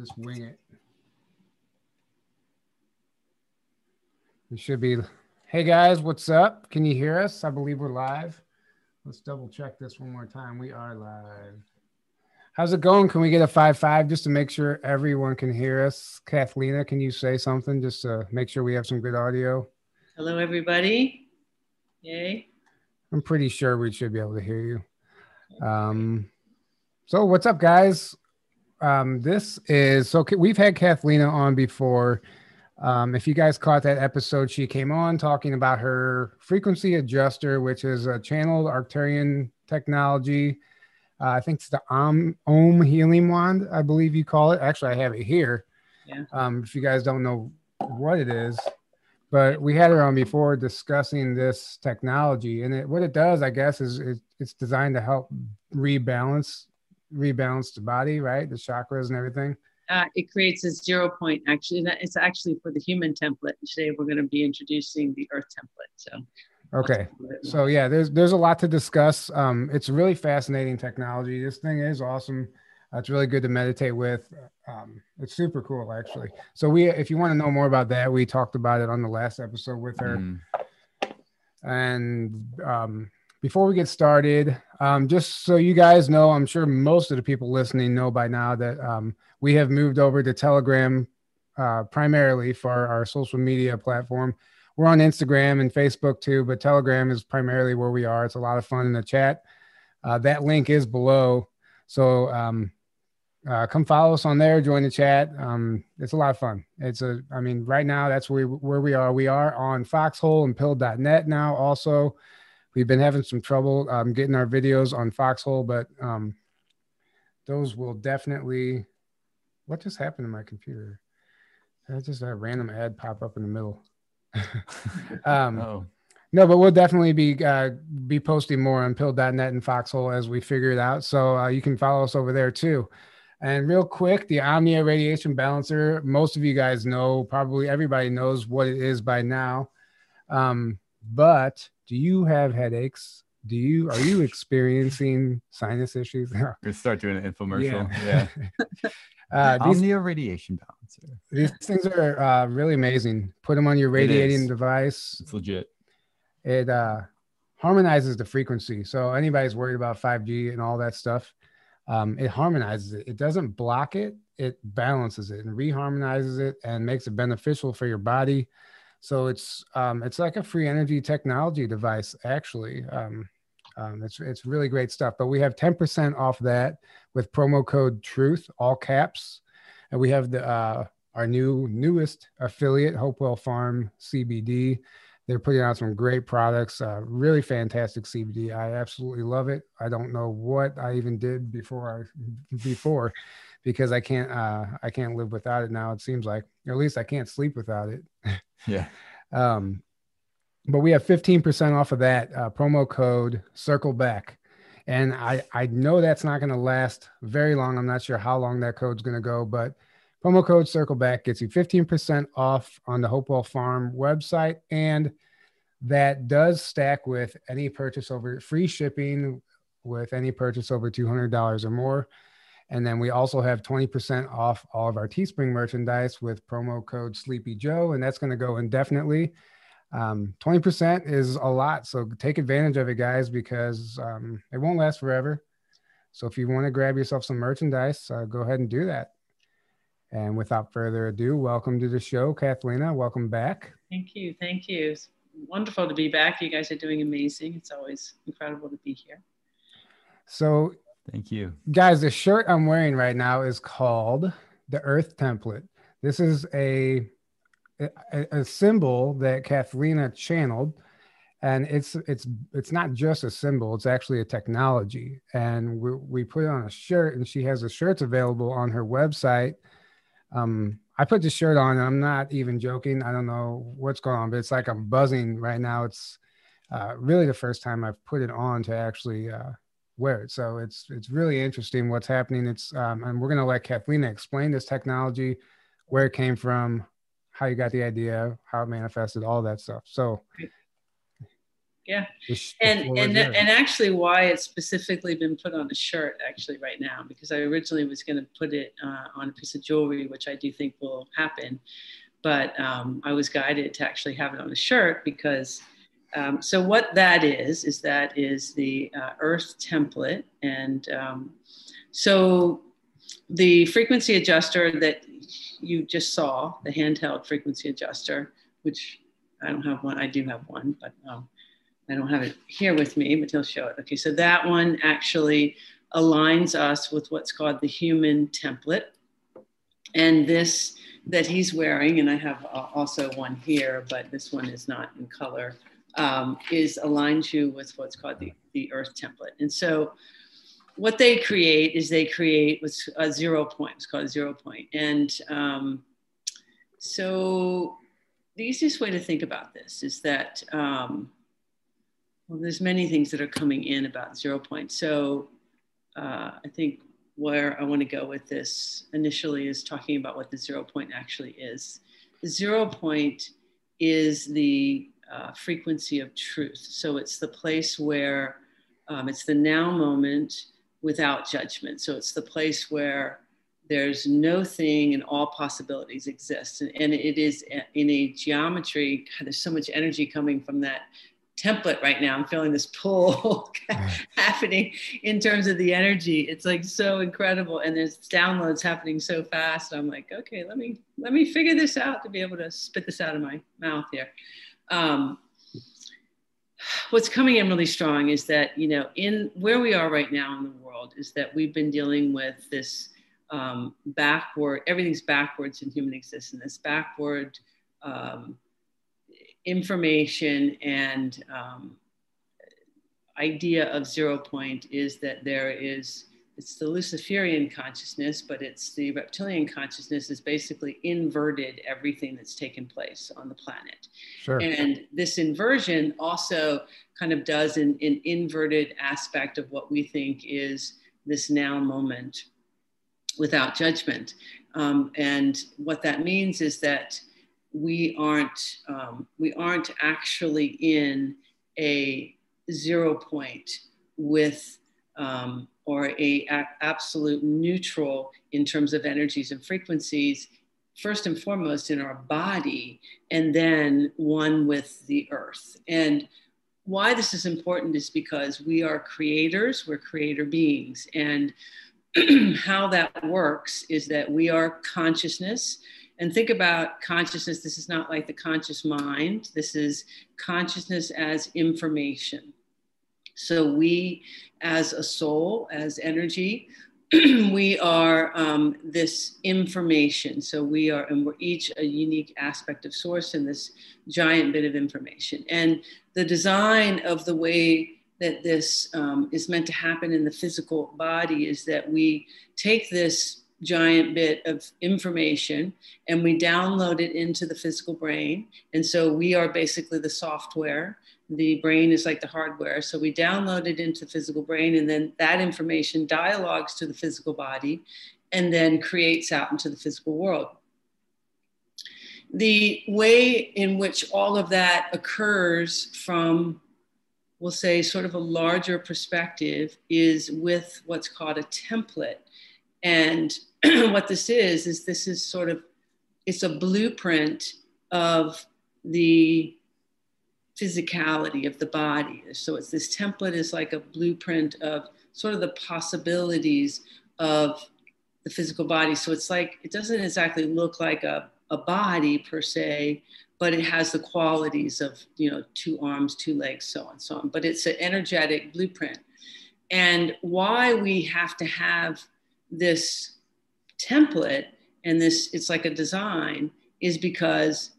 just wing it. We should be. Hey guys, what's up? Can you hear us? I believe we're live. Let's double check this one more time. We are live. How's it going? Can we get a five five just to make sure everyone can hear us? Kathlena, can you say something just to make sure we have some good audio? Hello, everybody. Yay. I'm pretty sure we should be able to hear you. Um, so what's up, guys? Um, this is so we've had Kathlena on before. Um, if you guys caught that episode, she came on talking about her frequency adjuster, which is a channeled Arcturian technology. Uh, I think it's the Om, Om Healing Wand, I believe you call it. Actually, I have it here. Yeah. Um, if you guys don't know what it is, but we had her on before discussing this technology, and it, what it does, I guess, is it, it's designed to help rebalance rebalance the body, right? The chakras and everything. Uh, it creates a zero point. Actually, it's actually for the human template. Today, we're going to be introducing the Earth template. So, okay. So yeah, there's there's a lot to discuss. Um, it's really fascinating technology. This thing is awesome. Uh, it's really good to meditate with. Um, it's super cool, actually. So we, if you want to know more about that, we talked about it on the last episode with her. Mm. And um, before we get started, um, just so you guys know, I'm sure most of the people listening know by now that um, we have moved over to Telegram uh, primarily for our social media platform. We're on Instagram and Facebook too, but Telegram is primarily where we are. It's a lot of fun in the chat. Uh, that link is below. So um, uh, come follow us on there, join the chat. Um, it's a lot of fun. It's a, I mean, right now that's where we, where we are. We are on Foxhole and Pilled.net now also. We've been having some trouble um, getting our videos on Foxhole, but um, those will definitely. What just happened to my computer? That just a random ad pop up in the middle. um, oh. No, but we'll definitely be uh, be posting more on Pilled.net and Foxhole as we figure it out. So uh, you can follow us over there too. And real quick, the Omnia radiation balancer. Most of you guys know, probably everybody knows what it is by now. Um, but do you have headaches? Do you are you experiencing sinus issues? we start doing an infomercial. Yeah. yeah. uh, these, Omnia radiation balancer. These things are uh, really amazing. Put them on your radiating device. It's legit. It uh, harmonizes the frequency. So anybody's worried about 5G and all that stuff, um, it harmonizes it. It doesn't block it. It balances it and reharmonizes it and makes it beneficial for your body so it's um, it's like a free energy technology device, actually. Um, um, it's it's really great stuff. But we have 10% off that with promo code Truth, all caps, and we have the uh, our new newest affiliate, Hopewell Farm CBD. They're putting out some great products, uh, really fantastic CBD. I absolutely love it. I don't know what I even did before I before because I can't uh, I can't live without it now. It seems like, or at least I can't sleep without it. Yeah. um, but we have 15% off of that uh, promo code circle back. And I, I know that's not going to last very long. I'm not sure how long that code's going to go, but promo code circle back gets you 15% off on the Hopewell Farm website. And that does stack with any purchase over free shipping with any purchase over $200 or more. And then we also have 20% off all of our Teespring merchandise with promo code Sleepy Joe, and that's going to go indefinitely. Um, 20% is a lot. So take advantage of it, guys, because um, it won't last forever. So if you want to grab yourself some merchandise, uh, go ahead and do that. And without further ado, welcome to the show, Kathlena. Welcome back. Thank you. Thank you. It's wonderful to be back. You guys are doing amazing. It's always incredible to be here. So Thank you. Guys, the shirt I'm wearing right now is called the Earth Template. This is a a, a symbol that Kathlena channeled and it's it's it's not just a symbol it's actually a technology and we, we put it on a shirt and she has the shirts available on her website um i put the shirt on and i'm not even joking i don't know what's going on but it's like i'm buzzing right now it's uh, really the first time i've put it on to actually uh, wear it. So it's it's really interesting what's happening. It's um, and we're gonna let Kathlena explain this technology, where it came from, how you got the idea, how it manifested, all that stuff. So yeah and and and actually why it's specifically been put on a shirt actually right now because i originally was going to put it uh, on a piece of jewelry which i do think will happen but um, i was guided to actually have it on a shirt because um, so what that is is that is the uh, earth template and um, so the frequency adjuster that you just saw the handheld frequency adjuster which i don't have one i do have one but um, I don't have it here with me, but he'll show it. Okay, so that one actually aligns us with what's called the human template. And this that he's wearing, and I have also one here, but this one is not in color, um, is aligned to with what's called the, the earth template. And so what they create is they create what's a zero point, it's called zero point. And um, so the easiest way to think about this is that um, well, there's many things that are coming in about zero point. So uh, I think where I want to go with this initially is talking about what the zero point actually is. The zero point is the uh, frequency of truth. So it's the place where um, it's the now moment without judgment. So it's the place where there's no thing and all possibilities exist. And, and it is in a geometry, God, there's so much energy coming from that template right now. I'm feeling this pull happening in terms of the energy. It's like so incredible, and there's downloads happening so fast. I'm like, okay, let me let me figure this out to be able to spit this out of my mouth here. Um, what's coming in really strong is that you know in where we are right now in the world is that we've been dealing with this um, backward everything's backwards in human existence this backward um, information and um, idea of zero point is that there is it's the luciferian consciousness but it's the reptilian consciousness is basically inverted everything that's taken place on the planet sure. and this inversion also kind of does an, an inverted aspect of what we think is this now moment without judgment um, and what that means is that we aren't um, we aren't actually in a zero point with um, or a, a, absolute neutral in terms of energies and frequencies first and foremost in our body and then one with the earth and why this is important is because we are creators we're creator beings and how that works is that we are consciousness and think about consciousness. This is not like the conscious mind, this is consciousness as information. So, we as a soul, as energy, we are um, this information. So, we are, and we're each a unique aspect of source in this giant bit of information. And the design of the way that this um, is meant to happen in the physical body is that we take this giant bit of information and we download it into the physical brain. And so we are basically the software. The brain is like the hardware. So we download it into the physical brain, and then that information dialogues to the physical body and then creates out into the physical world. The way in which all of that occurs from, we'll say, sort of a larger perspective is with what's called a template. And what this is is this is sort of it's a blueprint of the physicality of the body. So it's this template is like a blueprint of sort of the possibilities of the physical body. So it's like it doesn't exactly look like a, a body per se but it has the qualities of you know two arms two legs so on and so on. But it's an energetic blueprint. And why we have to have this template and this it's like a design is because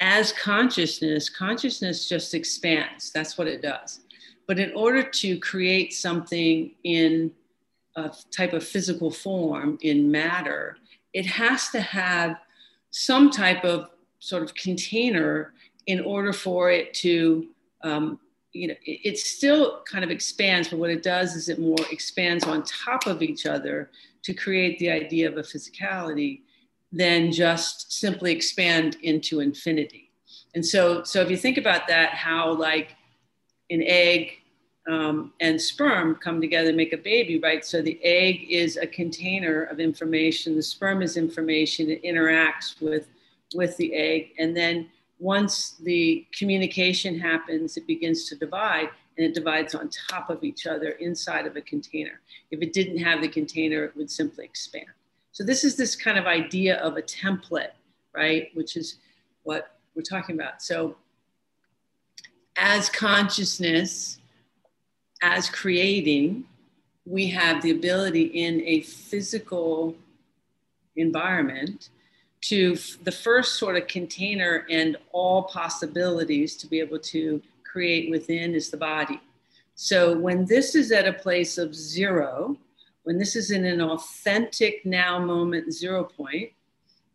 as consciousness consciousness just expands. That's what it does. But in order to create something in a type of physical form in matter it has to have some type of sort of container in order for it to um, you know it, it, still kind of expands but what it does is it more expands on top of each other to create the idea of a physicality than just simply expand into infinity and so so if you think about that how like an egg um, and sperm come together make a baby, right? So the egg is a container of information. The sperm is information. It interacts with with the egg, and then once the communication happens, it begins to divide, and it divides on top of each other inside of a container. If it didn't have the container, it would simply expand. So this is this kind of idea of a template, right? Which is what we're talking about. So as consciousness, as creating, we have the ability in a physical environment to the first sort of container and all possibilities to be able to create within is the body. So when this is at a place of zero, when this is in an authentic now moment zero point,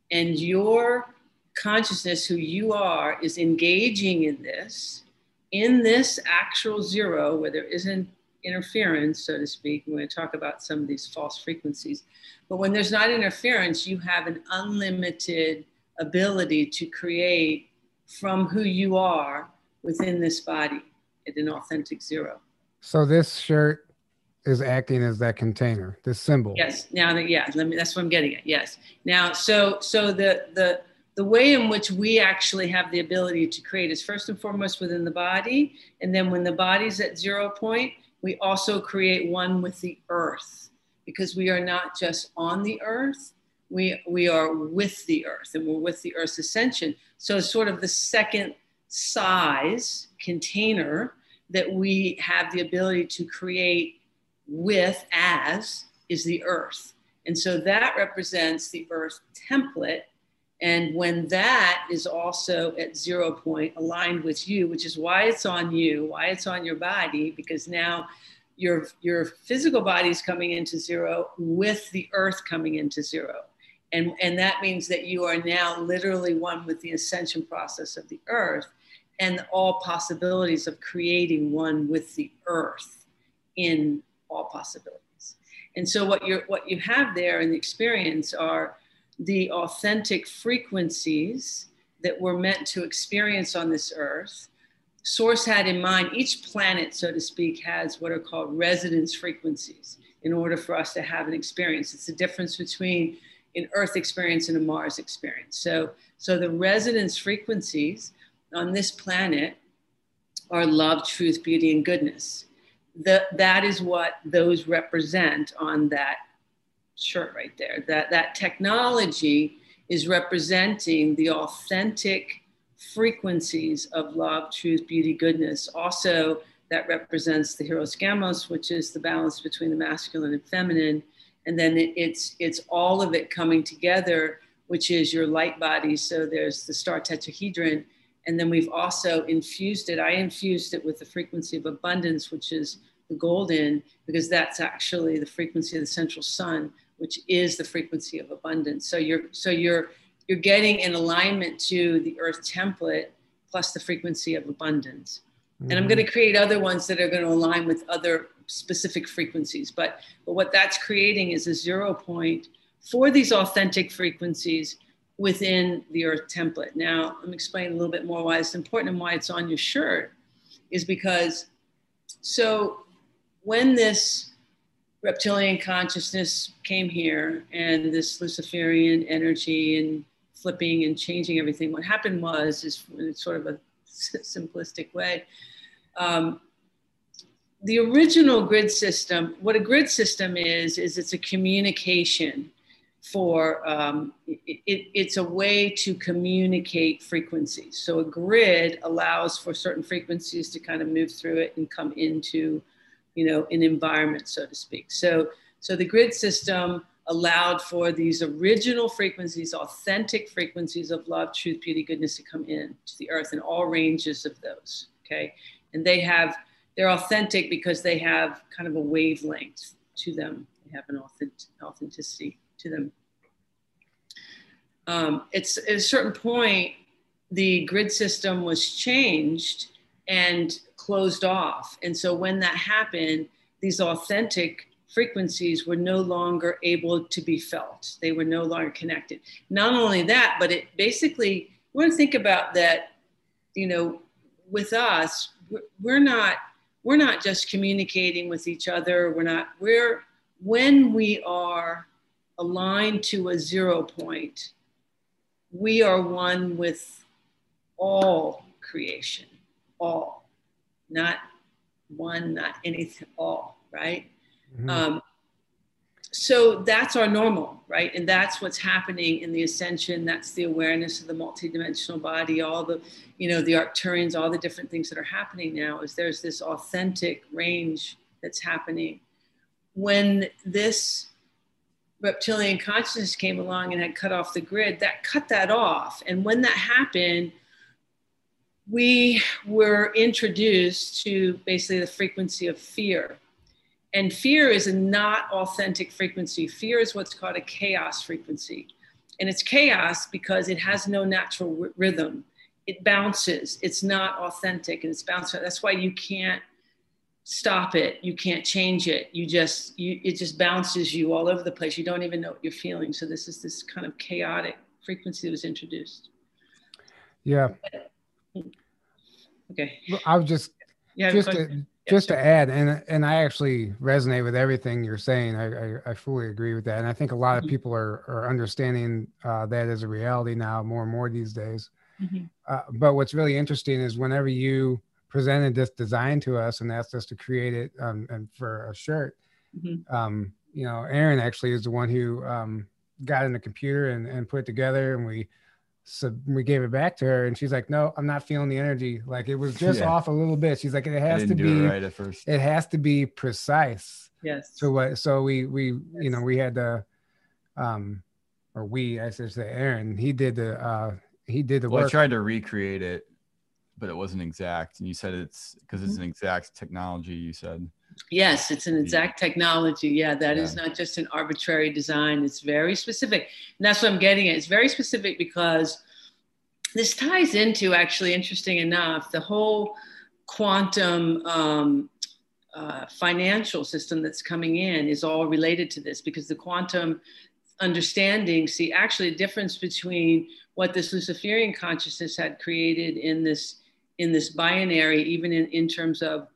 and your consciousness, who you are, is engaging in this, in this actual zero, where there isn't interference, so to speak, we're going to talk about some of these false frequencies. But when there's not interference, you have an unlimited ability to create from who you are within this body at an authentic zero. So this shirt is acting as that container, this symbol. Yes. Now that yeah, let me that's what I'm getting at. Yes. Now so so the the the way in which we actually have the ability to create is first and foremost within the body. And then when the body's at zero point, we also create one with the earth because we are not just on the earth, we, we are with the earth and we're with the earth's ascension. So it's sort of the second size container that we have the ability to create with as is the earth. And so that represents the earth template and when that is also at zero point aligned with you, which is why it's on you, why it's on your body, because now your, your physical body is coming into zero with the earth coming into zero. And, and that means that you are now literally one with the ascension process of the earth and all possibilities of creating one with the earth in all possibilities. And so what you what you have there in the experience are the authentic frequencies that we're meant to experience on this earth. Source had in mind, each planet, so to speak, has what are called resonance frequencies in order for us to have an experience. It's the difference between an Earth experience and a Mars experience. So, so the resonance frequencies on this planet are love, truth, beauty, and goodness. The, that is what those represent on that shirt right there. That that technology is representing the authentic frequencies of love, truth, beauty, goodness. Also, that represents the hieros gamos, which is the balance between the masculine and feminine. And then it, it's it's all of it coming together, which is your light body. So there's the star tetrahedron, and then we've also infused it. I infused it with the frequency of abundance, which is the golden, because that's actually the frequency of the central sun which is the frequency of abundance. So you're so you're you're getting an alignment to the earth template plus the frequency of abundance. Mm-hmm. And I'm going to mm-hmm. create other ones that are going to align with other specific frequencies. But but what that's creating is a zero point for these authentic frequencies within the earth template. Now, I'm explaining a little bit more why it's important and why it's on your shirt is because so when this reptilian consciousness came here and this Luciferian energy and flipping and changing everything, what happened was, is in sort of a simplistic way, um, the original grid system, what a grid system is, is it's a communication for, um, it, it's a way to communicate frequencies. So a grid allows for certain frequencies to kind of move through it and come into you know, an environment, so to speak. So, so the grid system allowed for these original frequencies, authentic frequencies of love, truth, beauty, goodness to come in to the earth in all ranges of those. Okay. And they have, they're authentic because they have kind of a wavelength to them. They have an authentic, authenticity to them. Um, it's at a certain point, the grid system was changed and closed off. And so when that happened, these authentic frequencies were no longer able to be felt. They were no longer connected. Not only that, but it basically, you want to think about that, you know, with us, we're not we're not just communicating with each other we're not we're when we are aligned to a zero point we are one with all creation all not one not anything all right? mm-hmm. um, so that's our normal, right? And that's what's happening in the ascension. That's the awareness of the multidimensional body, all the, you know, the Arcturians, all the different things that are happening now is there's this authentic range that's happening. When this reptilian consciousness came along and had cut off the grid, that cut that off. And when that happened, we were introduced to basically the frequency of fear and fear is a not authentic frequency. Fear is what's called a chaos frequency. And it's chaos because it has no natural r- rhythm. It bounces. It's not authentic and it's bouncing. That's why you can't stop it. You can't change it. You just, you, it just bounces you all over the place. You don't even know what you're feeling. So this is this kind of chaotic frequency that was introduced. Yeah. Okay. I was just, yeah, just to, just to add and and i actually resonate with everything you're saying i i, I fully agree with that and i think a lot of mm-hmm. people are are understanding uh, that as a reality now more and more these days mm-hmm. uh, but what's really interesting is whenever you presented this design to us and asked us to create it um, and for a shirt mm-hmm. um, you know aaron actually is the one who um, got in the computer and, and put it together and we so we gave it back to her and she's like no i'm not feeling the energy like it was just yeah. off a little bit she's like it has to be right at first it has to be precise yes so what so we we yes. you know we had to um or we i should say aaron he did the uh he did the well, work. i tried to recreate it but it wasn't exact and you said it's because it's mm-hmm. an exact technology you said Yes, it's an exact technology. Yeah, that yeah. is not just an arbitrary design. It's very specific. And that's what I'm getting at. It's very specific because this ties into, actually, interesting enough, the whole quantum um, uh, financial system that's coming in is all related to this because the quantum understanding, see, actually, a difference between what this Luciferian consciousness had created in this in this binary, even in, in terms of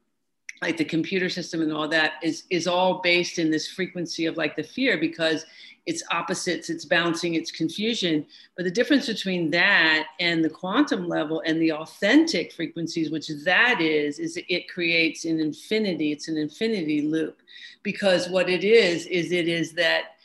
like the computer system and all that is is all based in this frequency of like the fear because it's opposites it's bouncing it's confusion. But the difference between that and the quantum level and the authentic frequencies which that is is it creates an infinity it's an infinity loop. Because what it is is it is that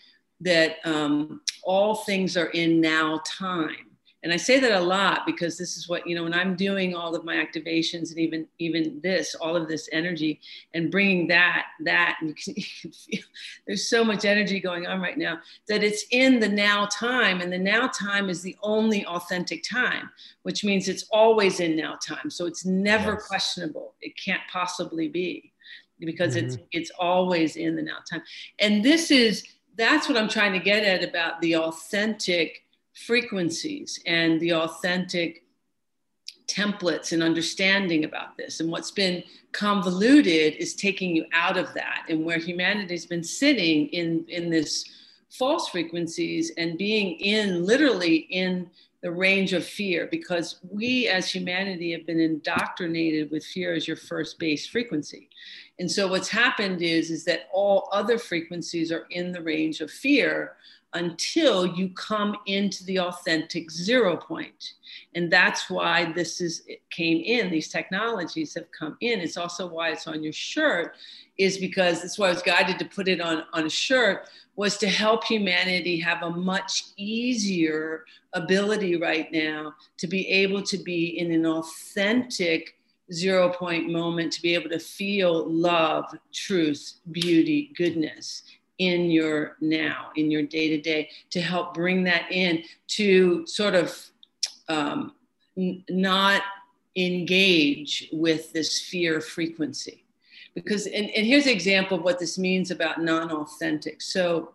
that um, all things are in now time and i say that a lot because this is what you know when i'm doing all of my activations and even even this all of this energy and bringing that that and you can, you can feel there's so much energy going on right now that it's in the now time and the now time is the only authentic time which means it's always in now time so it's never yes. questionable it can't possibly be because mm-hmm. it's it's always in the now time and this is that's what i'm trying to get at about the authentic frequencies and the authentic templates and understanding about this. And what's been convoluted is taking you out of that and where humanity's been sitting in, in this false frequencies and being in literally in the range of fear because we as humanity have been indoctrinated with fear as your first base frequency. And so what's happened is, is that all other frequencies are in the range of fear until you come into the authentic zero point. And that's why this is came in, these technologies have come in. It's also why it's on your shirt, is because that's why I was guided to put it on, on a shirt, was to help humanity have a much easier ability right now to be able to be in an authentic zero point moment, to be able to feel love, truth, beauty, goodness in your now, in your day to day, to help bring that in to sort of um, n- not engage with this fear frequency. Because, and, and here's an example of what this means about non authentic. So,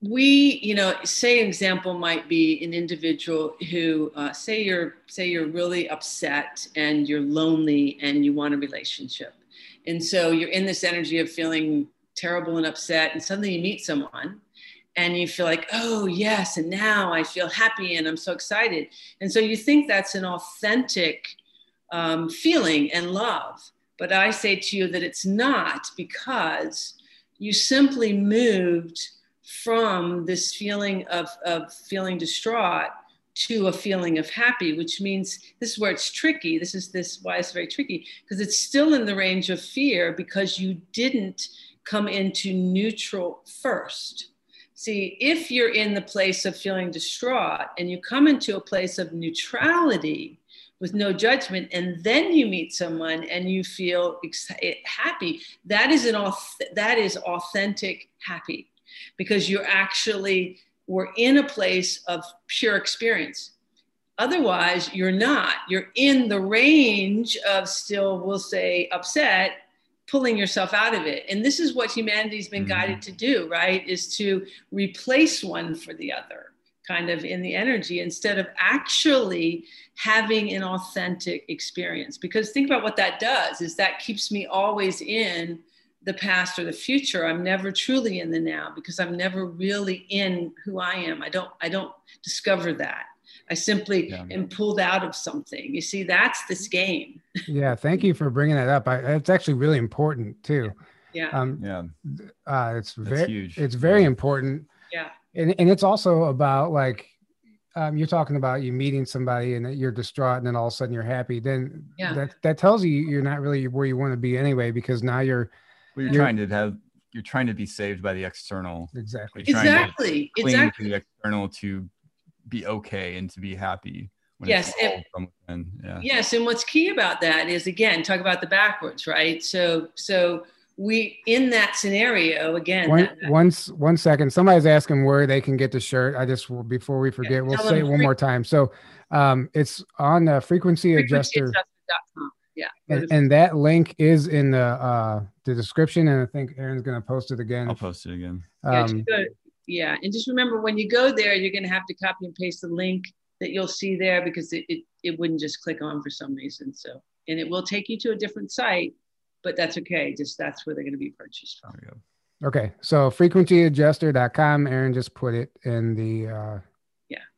we you know say example might be an individual who uh, say you're say you're really upset and you're lonely and you want a relationship and so you're in this energy of feeling terrible and upset, and suddenly you meet someone and you feel like, oh, yes, and now I feel happy and I'm so excited. And so you think that's an authentic um, feeling and love. But I say to you that it's not because you simply moved from this feeling of, of feeling distraught to a feeling of happy, which means this is where it's tricky. This is this why it's very tricky because it's still in the range of fear because you didn't come into neutral first. See, if you're in the place of feeling distraught and you come into a place of neutrality with no judgment, and then you meet someone and you feel ex- eh, happy, that is an that is authentic happy because you're actually we're in a place of pure experience. Otherwise, you're not. You're in the range of still, we'll say, upset, pulling yourself out of it. And this is what humanity's been mm-hmm. guided to do, right? Is to replace one for the other, kind of in the energy, instead of actually having an authentic experience. Because think about what that does is that keeps me always in the past or the future i'm never truly in the now because i'm never really in who i am. I don't i don't discover that. I simply yeah. am pulled out of something. You see that's this game. Yeah thank you for bringing that up. I, it's actually really important too. Yeah. Um yeah. uh, it's very huge. it's very important. Yeah. And, and it's also about like um, you're talking about you meeting somebody and that you're distraught and then all of a sudden you're happy. Then yeah. that that tells you you're not really where you want to be anyway because now you're well, you're, you're, trying to have you're trying to be saved by the external. Exactly. Exactly. exactly. To the external to be okay and to be happy. yes. And, yeah. Yes. And what's key about that is again, talk about the backwards, right? So so we in that scenario again. One, that, once one second. Somebody's asking where they can get the shirt. I just before we forget, we'll say it one more time. So um, it's on the frequency, frequency adjuster. adjuster.com yeah. And, and, that link is in the uh, the description, and I think Erin's going to post it again. I'll post it again. Um, yeah, yeah, and just remember when you go there, you're going to have to copy and paste the link that you'll see there because it, it, it wouldn't just click on for some reason. So, and it will take you to a different site, but that's okay. Just that's where they're going to be purchased from. Okay, so frequencyadjuster.com. Erin just put it in the uh, yeah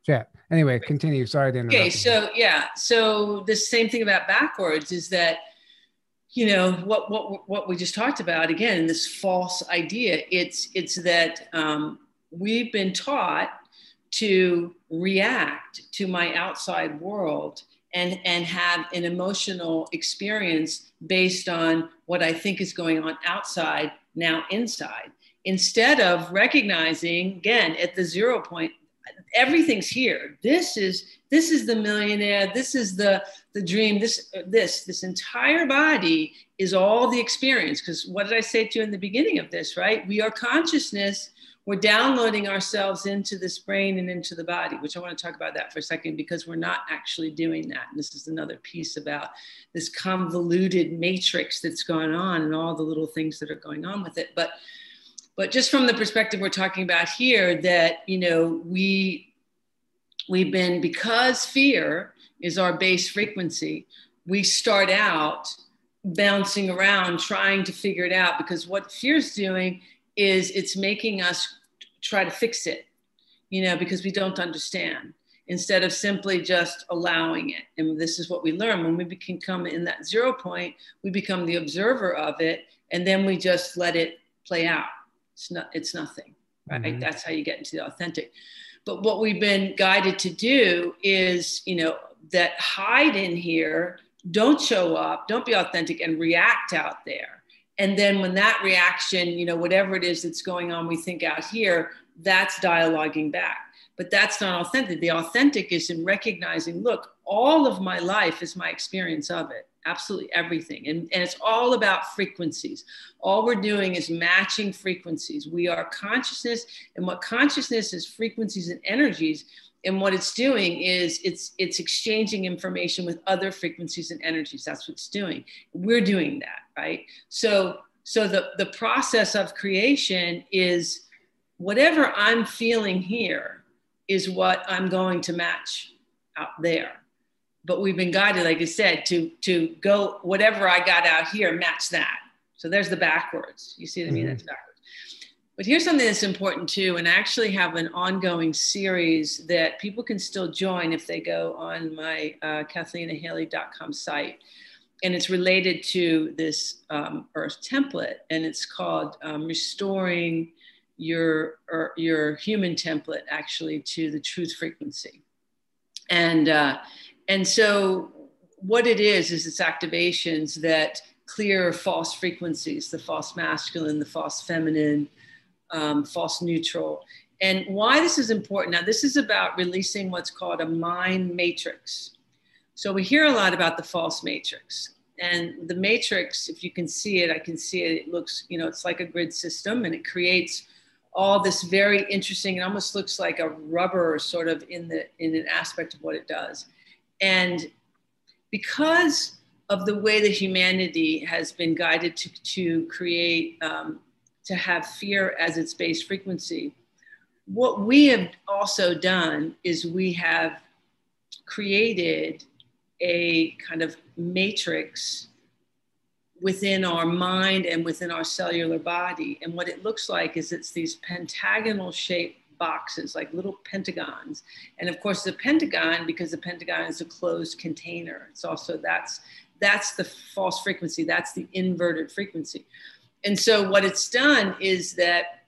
chat. Anyway, continue. Sorry to interrupt. Okay, so yeah, so the same thing about backwards is that you know what what what we just talked about again this false idea it's it's that um, we've been taught to react to my outside world and and have an emotional experience based on what i think is going on outside now inside instead of recognizing again at the zero point everything's here. This is this is the millionaire. This is the the dream. This this this entire body is all the experience. Because what did i say to you in the beginning of this right? We are consciousness. We're downloading ourselves into this brain and into the body which i want to talk about that for a second because we're not actually doing that. And this is another piece about this convoluted matrix that's going on and all the little things that are going on with it. But but just from the perspective we're talking about here, that you know we we've been because fear is our base frequency. We start out bouncing around trying to figure it out because what fear's doing is it's making us try to fix it, you know, because we don't understand instead of simply just allowing it. And this is what we learn when we become in that zero point, we become the observer of it, and then we just let it play out. It's not. It's nothing. Right. Mm-hmm. That's how you get into the authentic. But what we've been guided to do is, you know, that hide in here, don't show up, don't be authentic, and react out there. And then when that reaction, you know, whatever it is that's going on, we think out here, that's dialoguing back. But that's not authentic. The authentic is in recognizing, look, all of my life is my experience of it absolutely everything. And, and it's all about frequencies. All we're doing is matching frequencies. We are consciousness, and what consciousness is frequencies and energies. And what it's doing is it's it's exchanging information with other frequencies and energies. That's what it's doing. We're doing that, right? So so the, the process of creation is whatever I'm feeling here is what I'm going to match out there but we've been guided, like I said, to to go whatever I got out here, match that. So there's the backwards. You see what I mean? Mm-hmm. That's backwards. but here's something that's important too, and I actually have an ongoing series that people can still join if they go on my uh, KathleenAHaley.com site. And it's related to this um, Earth template, and it's called um, Restoring Your, your Human Template actually to the Truth Frequency. And, uh, and so, what it is, is it's activations that clear false frequencies the false masculine, the false feminine um, false neutral. And why this is important now, this is about releasing what's called a mind matrix. So we hear a lot about the false matrix. And the matrix, if you can see it, I can see it. It looks, you know, it's like a grid system and it creates all this very interesting, it almost looks like a rubber sort of in the in an aspect of what it does. And because of the way that humanity has been guided to, to create um, to have fear as its base frequency. What we have also done is we have created a kind of matrix within our mind and within our cellular body. And what it looks like is it's these pentagonal shaped boxes, like little pentagons. And of course, the pentagon, because the pentagon is a closed container, it's also that's that's the false frequency, that's the inverted frequency. And so what it's done is that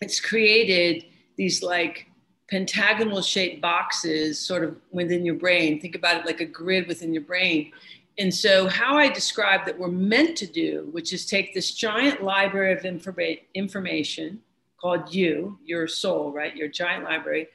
it's created these like pentagonal shaped boxes sort of within your brain. Think about it like a grid within your brain. And so how i describe that we're meant to do which is take this giant library of informa- information called you your soul right your giant library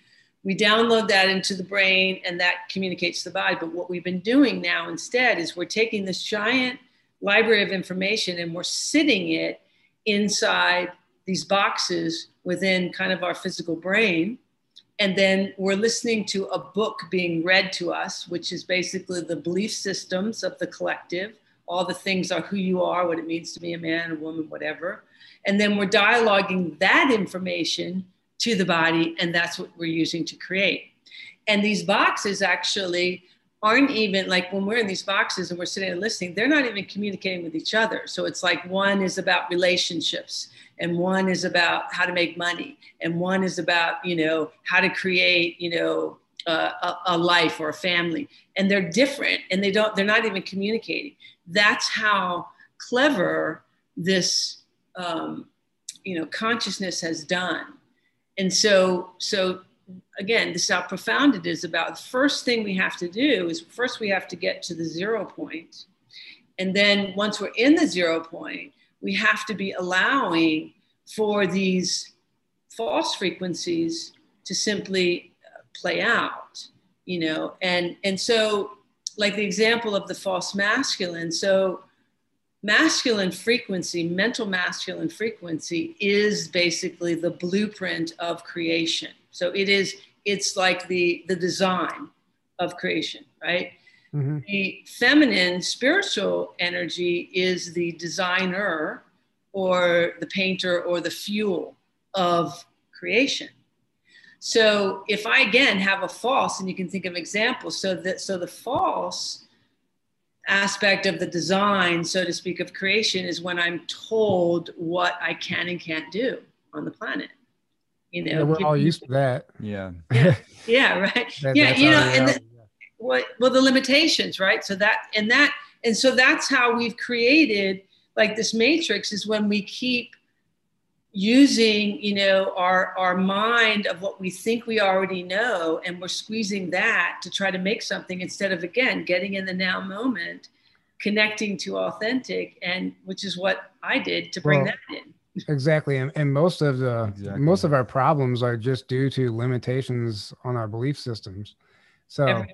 we download that into the brain and that communicates the body but what we've been doing now instead is we're taking this giant library of information and we're sitting it inside these boxes within kind of our physical brain. And then we're listening to a book being read to us, which is basically the belief systems of the collective. All the things are who you are, what it means to be a man, a woman, whatever. And then we're dialoguing that information to the body, and that's what we're using to create. And these boxes actually aren't even like when we're in these boxes and we're sitting and listening, they're not even communicating with each other. So it's like one is about relationships and one is about how to make money and one is about, you know, how to create, you know, a, a life or a family. And they're different and they don't, they're not even communicating. That's how clever this, um, you know, consciousness has done. And so, so again, this is how profound it is about the first thing we have to do is first we have to get to the zero. And then once we're in the zero point, we have to be allowing for these false frequencies to simply uh, play out, you know, and, and so like the example of the false masculine. So masculine frequency, mental masculine frequency is basically the blueprint of creation so it is, it's like the, the design of creation, right? Mm-hmm. The feminine spiritual energy is the designer or the painter or the fuel of creation. So if I again have a false, and you can think of examples, so that so the false aspect of the design, so to speak, of creation is when I'm told what I can and can't do on the planet. You know yeah, we're all used to that. Yeah. Yeah, yeah right. That, yeah you know and the, what well the limitations right? So that and that and so that's how we've created like this matrix is when we keep using you know our our mind of what we think we already know and we're squeezing that to try to make something instead of again getting in the now moment connecting to authentic and which is what i did to bring well, that in. exactly and, and most of the exactly. most of our problems are just due to limitations on our belief systems. So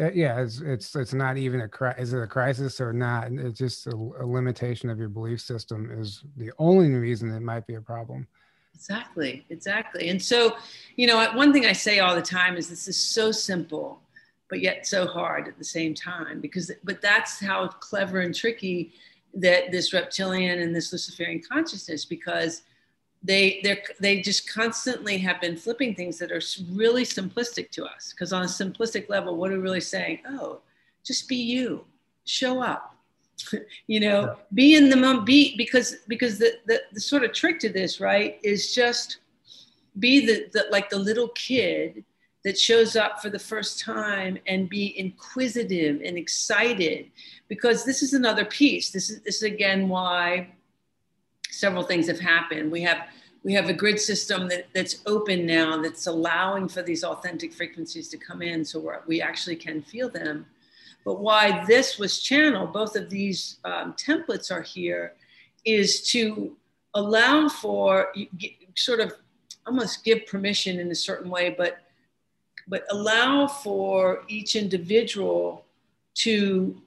uh, yeah it's it's it's not even a cri- is it a crisis or not? It's just a, a, limitation of your belief system is the only reason it might be a problem. Exactly exactly and so you know one thing i say all the time is this is so simple but yet so hard at the same time because but that's how clever and tricky that this reptilian and this Luciferian consciousness because they they they just constantly have been flipping things that are really simplistic to us. Because on a simplistic level what are we really saying? Oh just be you. Show up. You know be in the moment be because because the, the the sort of trick to this right is just be the, the like the little kid that shows up for the first time and be inquisitive and excited. Because this is another piece. This is this is again why several things have happened. We have we have a grid system that, that's open now that's allowing for these authentic frequencies to come in so we actually can feel them. But why this was channeled both of these um, templates are here is to allow for sort of almost give permission in a certain way but but allow for each individual to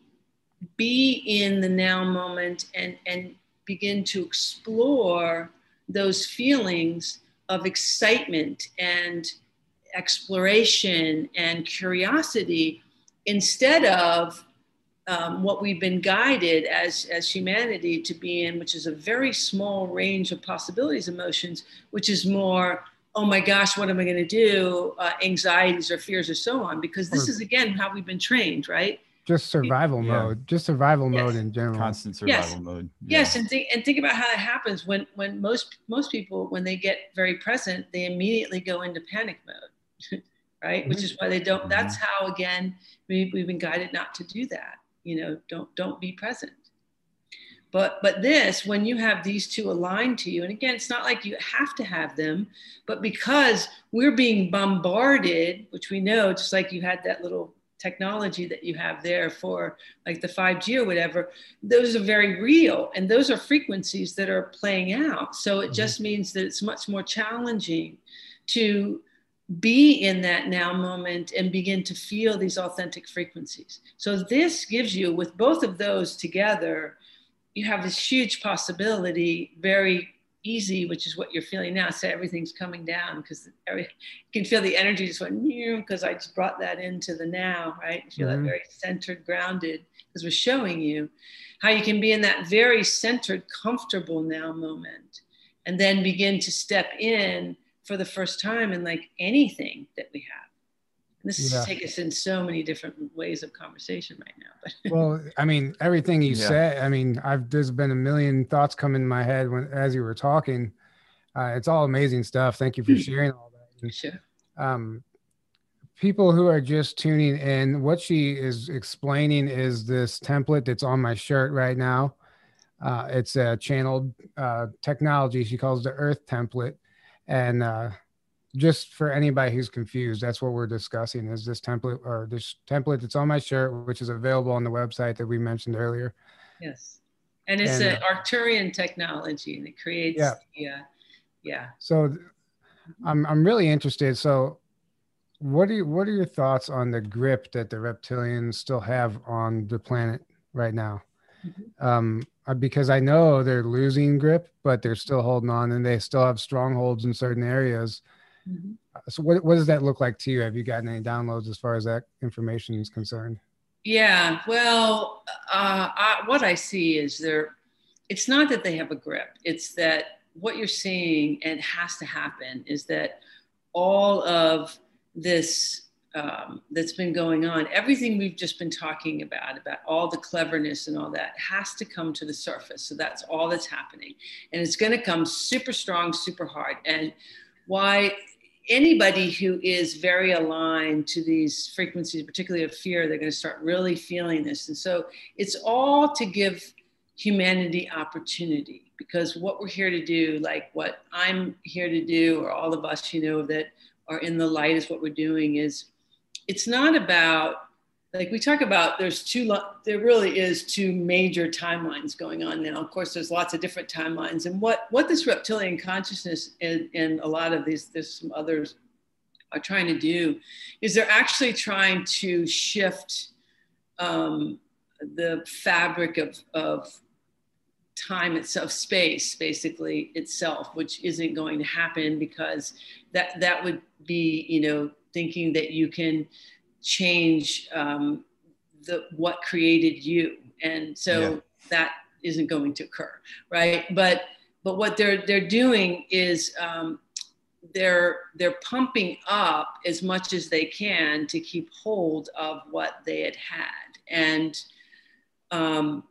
be in the now moment and, and begin to explore those feelings of excitement and exploration and curiosity instead of um, what we've been guided as, as humanity to be in, which is a very small range of possibilities, emotions, which is more oh my gosh, what am I going to do? Uh, anxieties or fears or so on, because this is again how we've been trained, right? Just survival yeah. mode, just survival yes. mode in general. Constant survival yes. mode. Yeah. Yes, and think and think about how that happens when when most most people when they get very present, they immediately go into panic mode, right? Mm-hmm. Which is why they don't. Mm-hmm. That's how again we, we've been guided not to do that. You know, don't don't be present. But but this, when you have these two aligned to you, and again, it's not like you have to have them, but because we're being bombarded, which we know, just like you had that little technology that you have there for like the 5G or whatever, those are very real and those are frequencies that are playing out. So it mm-hmm. just means that it's much more challenging to be in that now moment and begin to feel these authentic frequencies. So this gives you, with both of those together, you have this huge possibility very easy, which is what you're feeling now. So everything's coming down because you can feel the energy just went because I just brought that into the now, right? You feel mm-hmm. that very centered, grounded, because we're showing you how you can be in that very centered, comfortable now moment, and then begin to step in for the first time in like anything that we have. This yeah. is take us in so many different ways of conversation right now. But well, I mean, everything you yeah. said, I mean, I've there's been a million thoughts come in my head when as you were talking. Uh, it's all amazing stuff. Thank you for sharing all that. Sure. Um, people who are just tuning in, what she is explaining is this template that's on my shirt right now. Uh, it's a channeled uh, technology. She calls the Earth template, and uh, just for anybody who's confused, that's what we're discussing is this template or this template that's on my shirt, which is available on the website that we mentioned earlier. Yes. And it's an Arcturian technology and it creates, yeah. yeah. Yeah. So I'm, I'm really interested. So what are you, what are your thoughts on the grip that the reptilians still have on the planet right now? Mm-hmm. Um, uh, because I know they're losing grip, but they're still holding on and they still have strongholds in certain areas. Mm-hmm. So what, what does that look like to you? Have you gotten any downloads as far as that information is concerned? Yeah, well, uh, I, what I see is there, it's not that they have a grip. It's that what you're seeing and has to happen is that all of this um, that's been going on, everything we've just been talking about, about all the cleverness and all that, has to come to the surface. So that's all that's happening. And it's going to come super strong, super hard. And why anybody who is very aligned to these frequencies, particularly of fear, they're going to start really feeling this. And so it's all to give humanity opportunity because what we're here to do, like what I'm here to do, or all of us, you know, that are in the light is what we're doing is it's not about like we talk about there's two there really is two major timelines going on now. Of course there's lots of different timelines. And what what this reptilian consciousness and, and a lot of these there's some others are trying to do is they're actually trying to shift um, the fabric of, of time itself space basically itself which isn't going to happen because that that would be you know thinking that you can change um, the what created you. And so yeah. that isn't going to occur right? But but what they're they're doing is um, they're they're pumping up as much as they can to keep hold of what they had had. And um,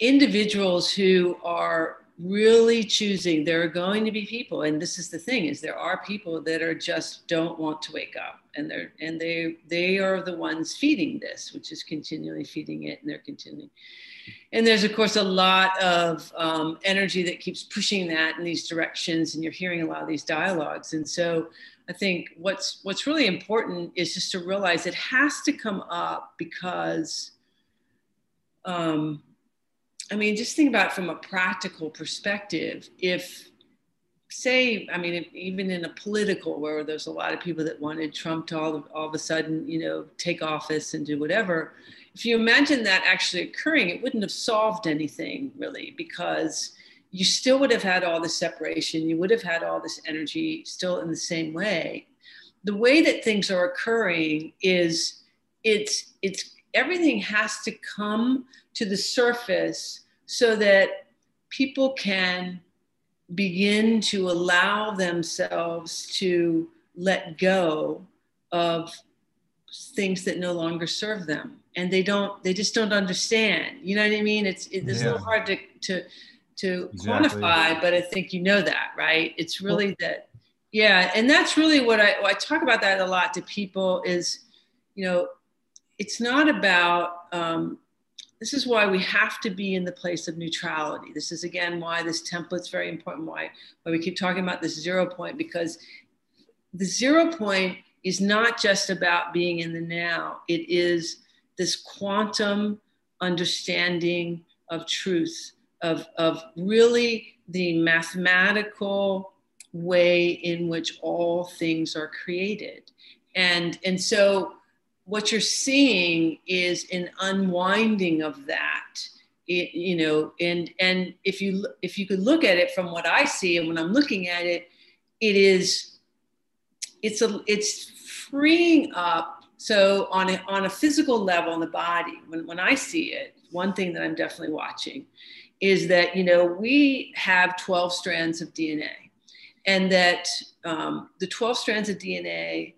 individuals who are really choosing there are going to be people and this is the thing is there are people that are just don't want to wake up. And they're and they they are the ones feeding this which is continually feeding it and they're continuing. And there's of course a lot of um, energy that keeps pushing that in these directions and you're hearing a lot of these dialogues. And so i think what's what's really important is just to realize it has to come up because um, I mean, just think about from a practical perspective. If, say, I mean, if, even in a political where there's a lot of people that wanted Trump to all all of a sudden, you know, take office and do whatever. If you imagine that actually occurring, it wouldn't have solved anything really because you still would have had all this separation. You would have had all this energy still in the same way. The way that things are occurring is it's it's everything has to come to the surface so that people can begin to allow themselves to let go of things that no longer serve them and they don't they just don't understand you know what i mean it's it, it's yeah. a little hard to to to exactly. quantify but i think you know that right it's really that yeah and that's really what I, I talk about that a lot to people is you know it's not about um, this is why we have to be in the place of neutrality. This is again why this template's very important why why we keep talking about this zero point because the zero point is not just about being in the now. It is this quantum understanding of truth of, of really the mathematical way in which all things are created. And and so what you're seeing is an unwinding of that it, you know and and if you if you could look at it from what i see and when i'm looking at it it is it's a it's freeing up. So on a on a physical level in the body when, when i see it one thing that i'm definitely watching is that you know we have 12 strands of dna and that um, the 12 strands of dna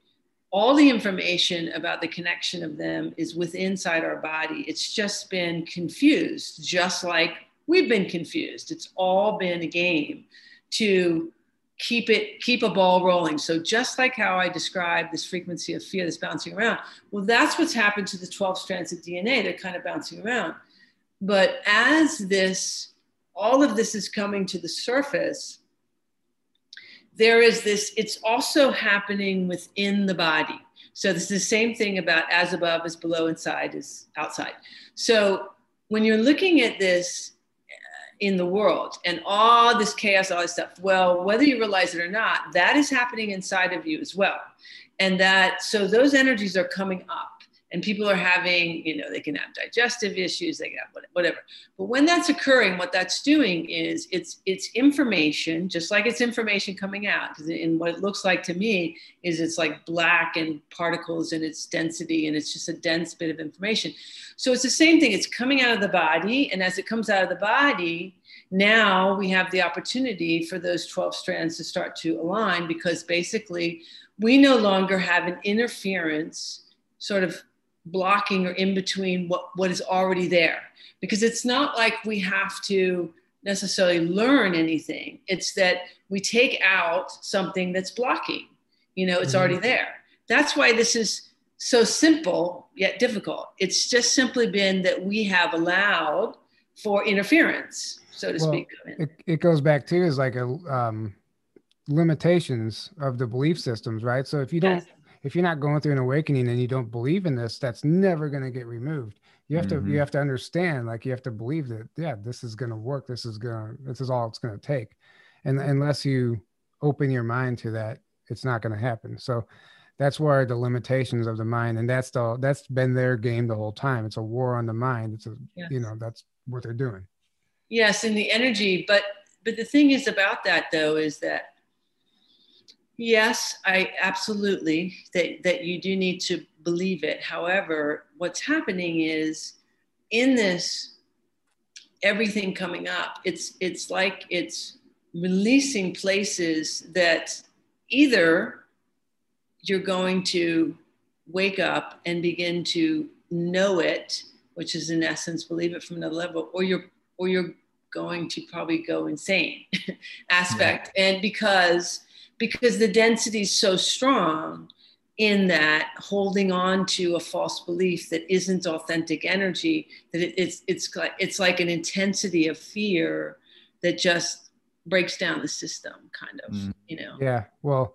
all the information about the connection of them is within inside our body. It's just been confused, just like we've been confused. It's all been a game to keep it keep a ball rolling so just like how i described this frequency of fear that's bouncing around well that's what's happened to the 12 strands of dna they're kind of bouncing around but as this all of this is coming to the surface there is this, it's also happening within the body. So this is the same thing about as above, as below, inside, is outside. So when you're looking at this uh, in the world and all this chaos, all this stuff, well, whether you realize it or not, that is happening inside of you as well. And that, so those energies are coming up and people are having, you know, they can have digestive issues, they can have whatever. But when that's occurring, what that's doing is it's it's information, just like it's information coming out. Because in what it looks like to me is it's like black and particles and its density, and it's just a dense bit of information. So it's the same thing. It's coming out of the body, and as it comes out of the body, now we have the opportunity for those 12 strands to start to align because basically we no longer have an interference sort of blocking or in between what, what is already there. Because it's not like we have to necessarily learn anything. It's that we take out something that's blocking. You know, it's mm-hmm. already there. That's why this is so simple yet difficult. It's just simply been that we have allowed for interference, so to well, speak. It, it goes back to is like a um, limitations of the belief systems, right? So if you don't yes if you're not going through an awakening and you don't believe in this, that's never going to get removed. You have mm-hmm. to you have to understand, like you have to believe that, yeah, this is going to work. This is going to this is all it's going to take, and unless you open your mind to that, it's not going to happen. So that's where the limitations of the mind, and that's the that's been their game the whole time. It's a war on the mind. It's a yes. you know that's what they're doing. Yes, in the energy, but but the thing is about that though is that Yes, I absolutely that that you do need to believe it. However, what's happening is in this everything coming up, it's it's like it's releasing places that either you're going to wake up and begin to know it which is in essence believe it from another level, or you're or you're going to probably go insane aspect. Yeah. And because because the density is so strong in that holding on to a false belief that isn't authentic energy, that it, it's it's like it's like an intensity of fear that just breaks down the system, kind of, mm. you know. Yeah. Well,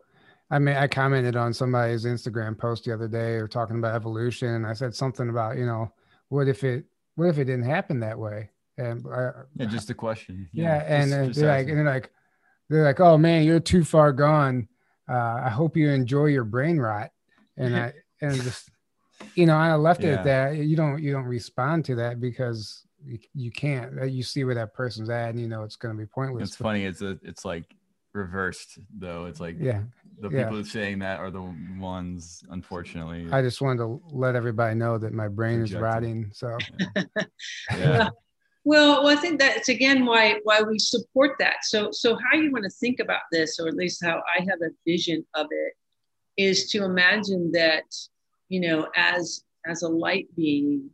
I mean, I commented on somebody's Instagram post the other day or talking about evolution, and I said something about, you know, what if it, what if it didn't happen that way? And I, yeah, just a question. Yeah, yeah and, just, just like, and they're like, they're like, oh man, you're too far gone. Uh, I hope you enjoy your brain rot. And I and just, you know, I left yeah. it at that. You don't you don't respond to that because you, you can't. Uh, you see where that person's at, and you know it's going to be pointless. It's funny. It's a it's like reversed though. It's like yeah, the yeah. people saying that are the ones, unfortunately. I just wanted to let everybody know that my brain is rotting. So yeah. yeah. Well, well, I think that's again why why we support that. So so how you want to think about this, or at least how I have a vision of it, is to imagine that you know as as a light being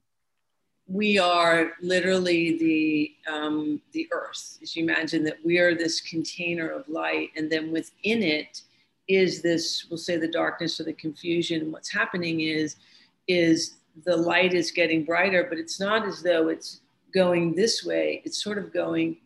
we are literally the um, the earth as you imagine that we are this container of light and then within it is this we'll say the darkness or the confusion And what's happening is is the light is getting brighter but it's not as though it's going this way it's sort of going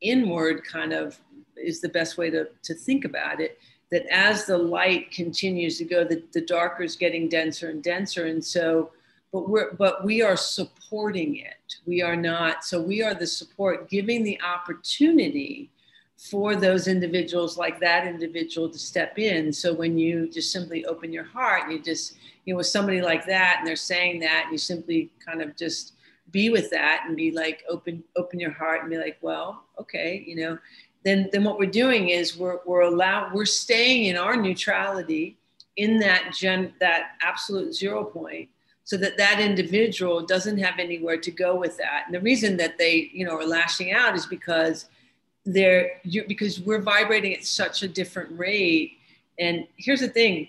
inward kind of is the best way to, to think about it that as the light continues to go the, the darker is getting denser and denser. And so but we're but we are supporting it. We are not so we are the support giving the opportunity for those individuals like that individual to step in. So when you just simply open your heart and you just you know with somebody like that and they're saying that and you simply kind of just be with that and be like open open your heart and be like well okay you know then then what we're doing is we're we're allowed we're staying in our neutrality in that gen that absolute zero point so that that individual doesn't have anywhere to go with that. And the reason that they, you know, are lashing out is because they're you, because we're vibrating at such a different rate. And here's the thing,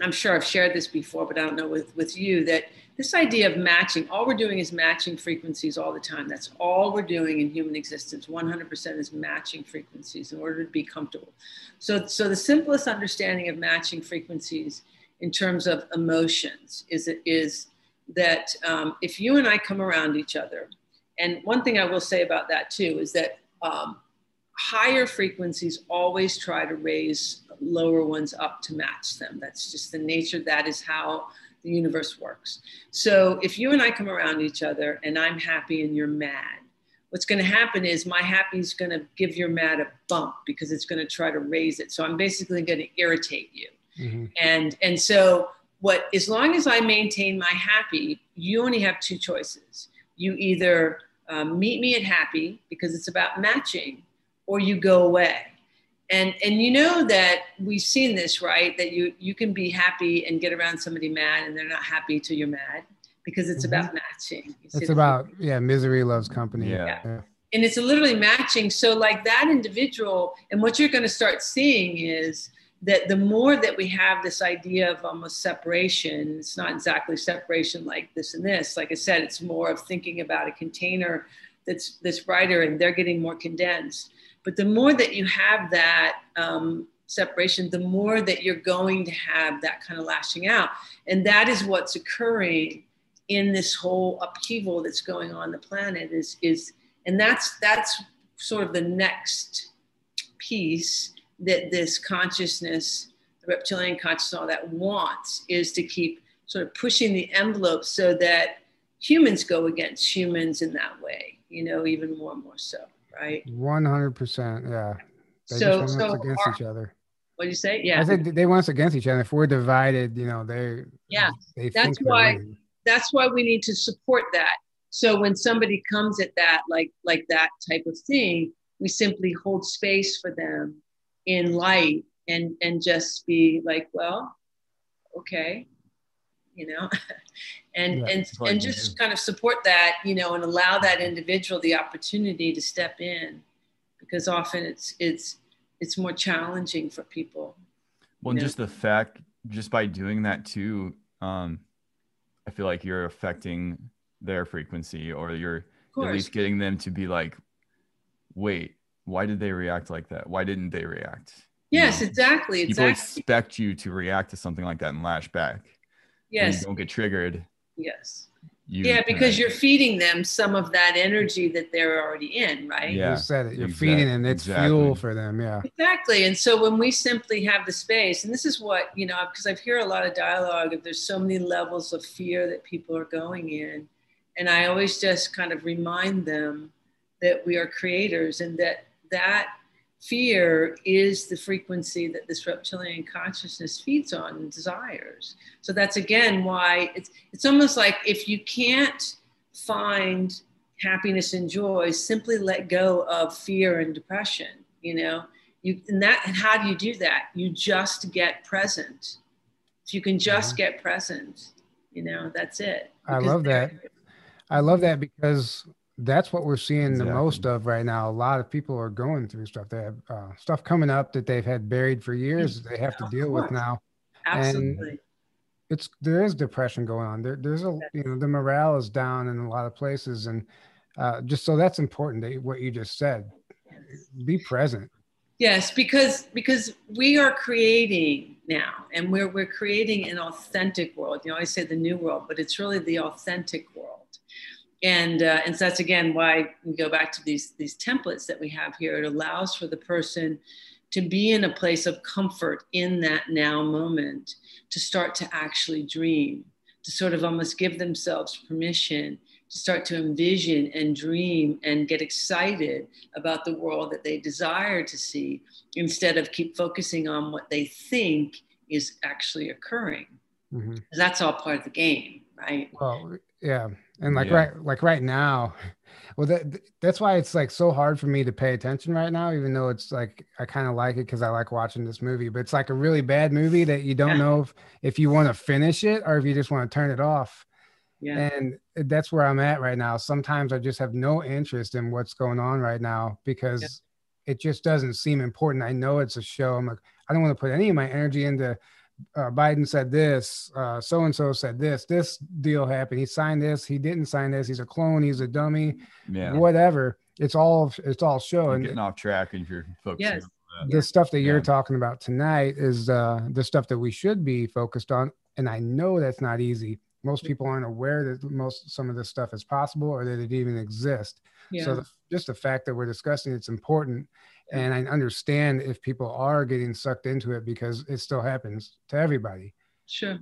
I'm sure I've shared this before, but I don't know with with you that this idea of matching, all we're doing is matching frequencies all the time. That's all we're doing in human existence. 100% is matching frequencies in order to be comfortable. So, so the simplest understanding of matching frequencies in terms of emotions is is that um, if you and I come around each other, and one thing I will say about that too is that um, higher frequencies always try to raise lower ones up to match them. That's just the nature. That is how the universe works. So if you and I come around each other and I'm happy and you're mad, what's going to happen is my happy is going to give your mad a bump because it's going to try to raise it. So I'm basically going to irritate you. Mm-hmm. And and so what as long as I maintain my happy, you only have two choices. You either um, meet me at happy because it's about matching, or you go away. And and you know that we've seen this, right? That you you can be happy and get around somebody mad, and they're not happy till you're mad because it's mm-hmm. about matching. It's about yeah, misery loves company. Yeah. yeah. And it's literally matching. So like that individual, and what you're going to start seeing is that the more that we have this idea of almost separation, it's not exactly separation like this and this. Like I said, it's more of thinking about a container that's that's brighter and they're getting more condensed. But the more that you have that um, separation, the more that you're going to have that kind of lashing out, and that is what's occurring in this whole upheaval that's going on the planet. Is is and that's that's sort of the next piece that this consciousness, the reptilian consciousness, all that wants is to keep sort of pushing the envelope so that humans go against humans in that way, you know, even more and more so, right? 100%. Yeah. They so, just want so us against our, each other. What do you say? Yeah. I said they want us against each other. If we're divided, you know, they, yeah, they that's why, that's why we need to support that. So when somebody comes at that, like, like that type of thing, we simply hold space for them in light and and just be like well okay you know and yeah, and and just kind of support that you know and allow that individual the opportunity to step in. Because often it's it's it's more challenging for people. Well just the fact just by doing that too um i feel like you're affecting their frequency or you're at least getting them to be like wait why did they react like that? Why didn't they react? Yes you know, exactly people exactly. expect you to react to something like that and lash back. Yes. don't get triggered yes you yeah because you're feeding them some of that energy that they're already in right yeah you said it you're exactly. feeding them it's exactly. fuel for them yeah exactly and so when we simply have the space and this is what you know because i've heard a lot of dialogue of there's so many levels of fear that people are going in and i always just kind of remind them that we are creators and that that fear is the frequency that this reptilian consciousness feeds on and desires. So that's again why it's it's almost like if you can't find happiness and joy, simply let go of fear and depression. You know, you and that and how do you do that? You just get present. If you can just mm-hmm. get present, you know, that's it. Because I love that. I love that because that's what we're seeing exactly. the most of right now. A lot of people are going through stuff. They have uh, stuff coming up that they've had buried for years. They have to deal with now. Absolutely. And it's there is depression going on. There, there's a you know the morale is down in a lot of places, and uh, just so that's important. That what you just said, be present. Yes, because because we are creating now, and we're we're creating an authentic world. You know, I say the new world, but it's really the authentic world and uh, and so that's again why we go back to these these templates that we have here. It allows for the person to be in a place of comfort in that now moment, to start to actually dream, to sort of almost give themselves permission to start to envision and dream and get excited about the world that they desire to see instead of keep focusing on what they think is actually occurring. Mm-hmm. That's all part of the game, right? Well, yeah and like yeah. right like right now well that that's why it's like so hard for me to pay attention right now even though it's like i kind of like it because i like watching this movie but it's like a really bad movie that you don't yeah. know if, if you want to finish it or if you just want to turn it off yeah. and uh, that's where i'm at right now sometimes i just have no interest in what's going on right now because yeah. it just doesn't seem important i know it's a show i'm like i don't want to put any of my energy into uh, Biden said this, so and so said this, this deal happened. He signed this, he didn't sign this. He's a clone, he's a dummy, yeah. whatever. It's all it's all show. and getting off track if you're focusing. Yes. The stuff that you're talking about tonight is uh, the stuff that we should be focused on, and I know that's not easy. Most people aren't aware that most some of this stuff is possible or that it even exists. Yeah. So the, just the fact that we're discussing it's important and i understand if people are getting sucked into it because it still happens to everybody. Sure.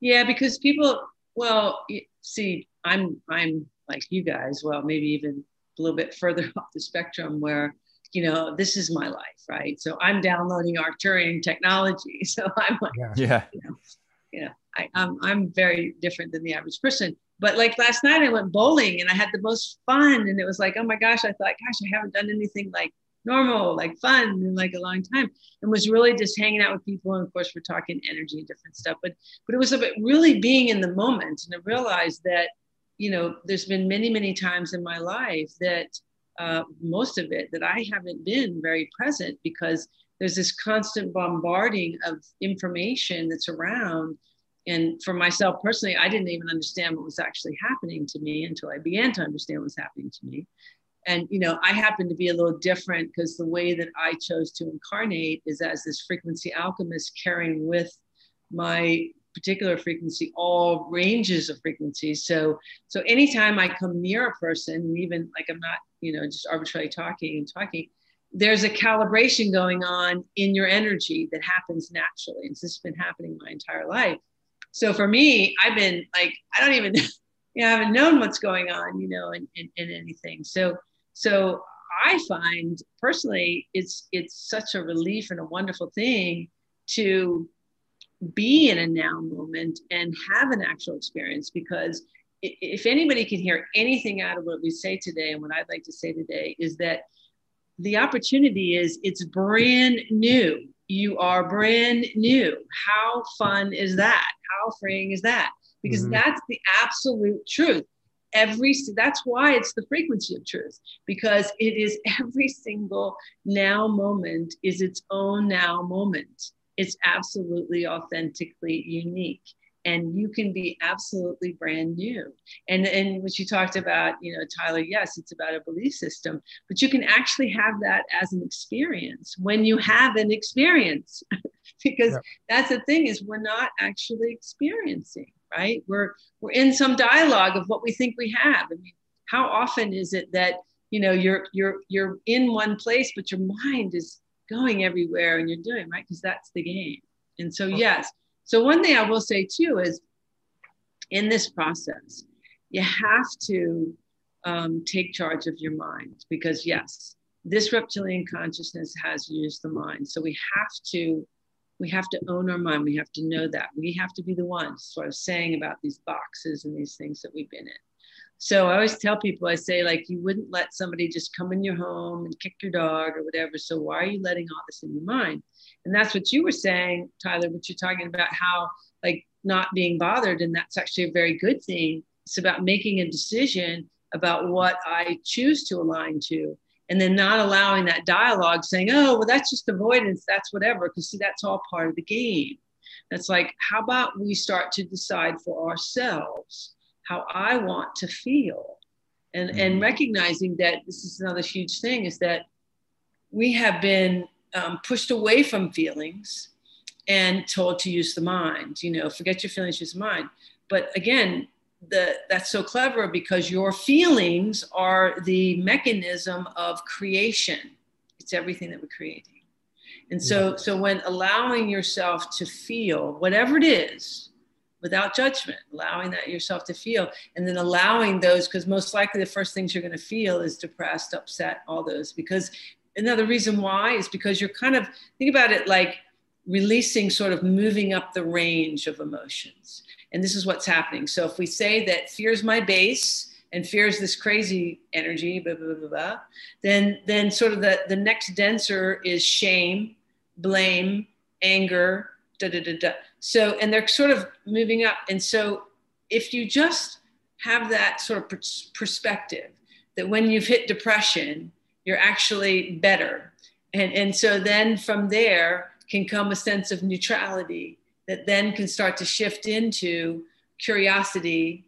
Yeah because people well see i'm i'm like you guys well maybe even a little bit further off the spectrum where you know this is my life right? So i'm downloading arcturian technology so i'm like yeah, yeah. you know, you know I, I'm, I'm very different than the average person. But like last night i went bowling and i had the most fun and it was like oh my gosh i thought gosh i haven't done anything like normal, like fun like a long time, and was really just hanging out with people. And of course, we're talking energy and different stuff, but but it was about really being in the moment. And I realized that you know there's been many many times in my life that uh, most of it that I haven't been very present because there's this constant bombarding of information that's around. And for myself personally, I didn't even understand what was actually happening to me until I began to understand what was happening to me and you know i happen to be a little different because the way that i chose to incarnate is as this frequency alchemist carrying with my particular frequency all ranges of frequencies. So so anytime i come near a person even like i'm not you know just arbitrarily talking and talking there's a calibration going on in your energy that happens naturally. And this has been happening my entire life. So for me i've been like i don't even you know, I haven't known what's going on, you know, in, in, in anything. So so I find personally, it's it's such a relief and a wonderful thing to be in a now moment and have an actual experience because if anybody can hear anything out of what we say today and what I'd like to say today is that the opportunity is it's brand new. You are brand new. How fun is that? How freeing is that? Because mm-hmm. that's the absolute truth every that's why it's the frequency of truth because it is every single now moment is its own now moment. It's absolutely authentically unique and you can be absolutely brand new. And and what you talked about you know tyler yes it's about a belief system but you can actually have that as an experience when you have an experience. Because yeah. that's the thing is we're not actually experiencing right? We're we're in some dialogue of what we think we have. I mean how often is it that you know you're you're you're in one place but your mind is going everywhere and you're doing right? Because that's the game. And so yes. So one thing i will say too is in this process you have to um, take charge of your mind because yes this reptilian consciousness has used the mind. So we have to we have to own our mind we have to know that we have to be the ones sort of saying about these boxes and these things that we've been in so I always tell people, I say, like, you wouldn't let somebody just come in your home and kick your dog or whatever. So why are you letting all this in your mind? And that's what you were saying, Tyler, what you're talking about, how like not being bothered. And that's actually a very good thing. It's about making a decision about what I choose to align to. And then not allowing that dialogue saying, oh, well, that's just avoidance, that's whatever. Because see, that's all part of the game. That's like, how about we start to decide for ourselves how I want to feel. And, mm-hmm. and recognizing that this is another huge thing is that we have been um, pushed away from feelings and told to use the mind, you know, forget your feelings, use the mind. But again, the, that's so clever because your feelings are the mechanism of creation. It's everything that we're creating. And so, mm-hmm. so when allowing yourself to feel whatever it is, without judgment, allowing that yourself to feel, and then allowing those, because most likely the first things you're going to feel is depressed, upset, all those. Because another reason why is because you're kind of, think about it like releasing, sort of moving up the range of emotions. And this is what's happening. So if we say that fear is my base, and fear is this crazy energy, blah, blah, blah, blah, then, then sort of the, the next denser is shame, blame, anger, da, da, da, da. So, and they're sort of moving up. And so, if you just have that sort of perspective that when you've hit depression, you're actually better. And, and so then from there can come a sense of neutrality that then can start to shift into curiosity,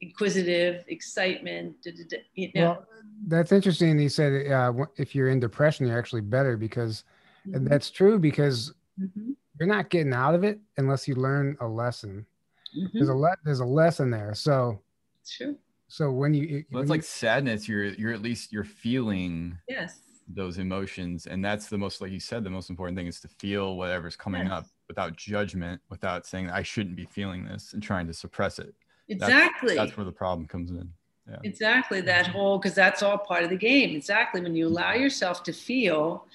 inquisitive, excitement. Da, da, da, you know? Well, that's interesting. He said uh, if you're in depression, you're actually better because, mm-hmm. and that's true because mm-hmm you're not getting out of it unless you learn a lesson. Mm-hmm. There's a le- there's a lesson there. So true. So when you well, it's like sadness. You're you're at least you're feeling yes those emotions, and that's the most like you said. The most important thing is to feel whatever's coming yes. up without judgment, without saying I shouldn't be feeling this and trying to suppress it. Exactly. That's, that's where the problem comes in. Yeah. Exactly that mm-hmm. whole because that's all part of the game. Exactly when you allow mm-hmm. yourself to feel,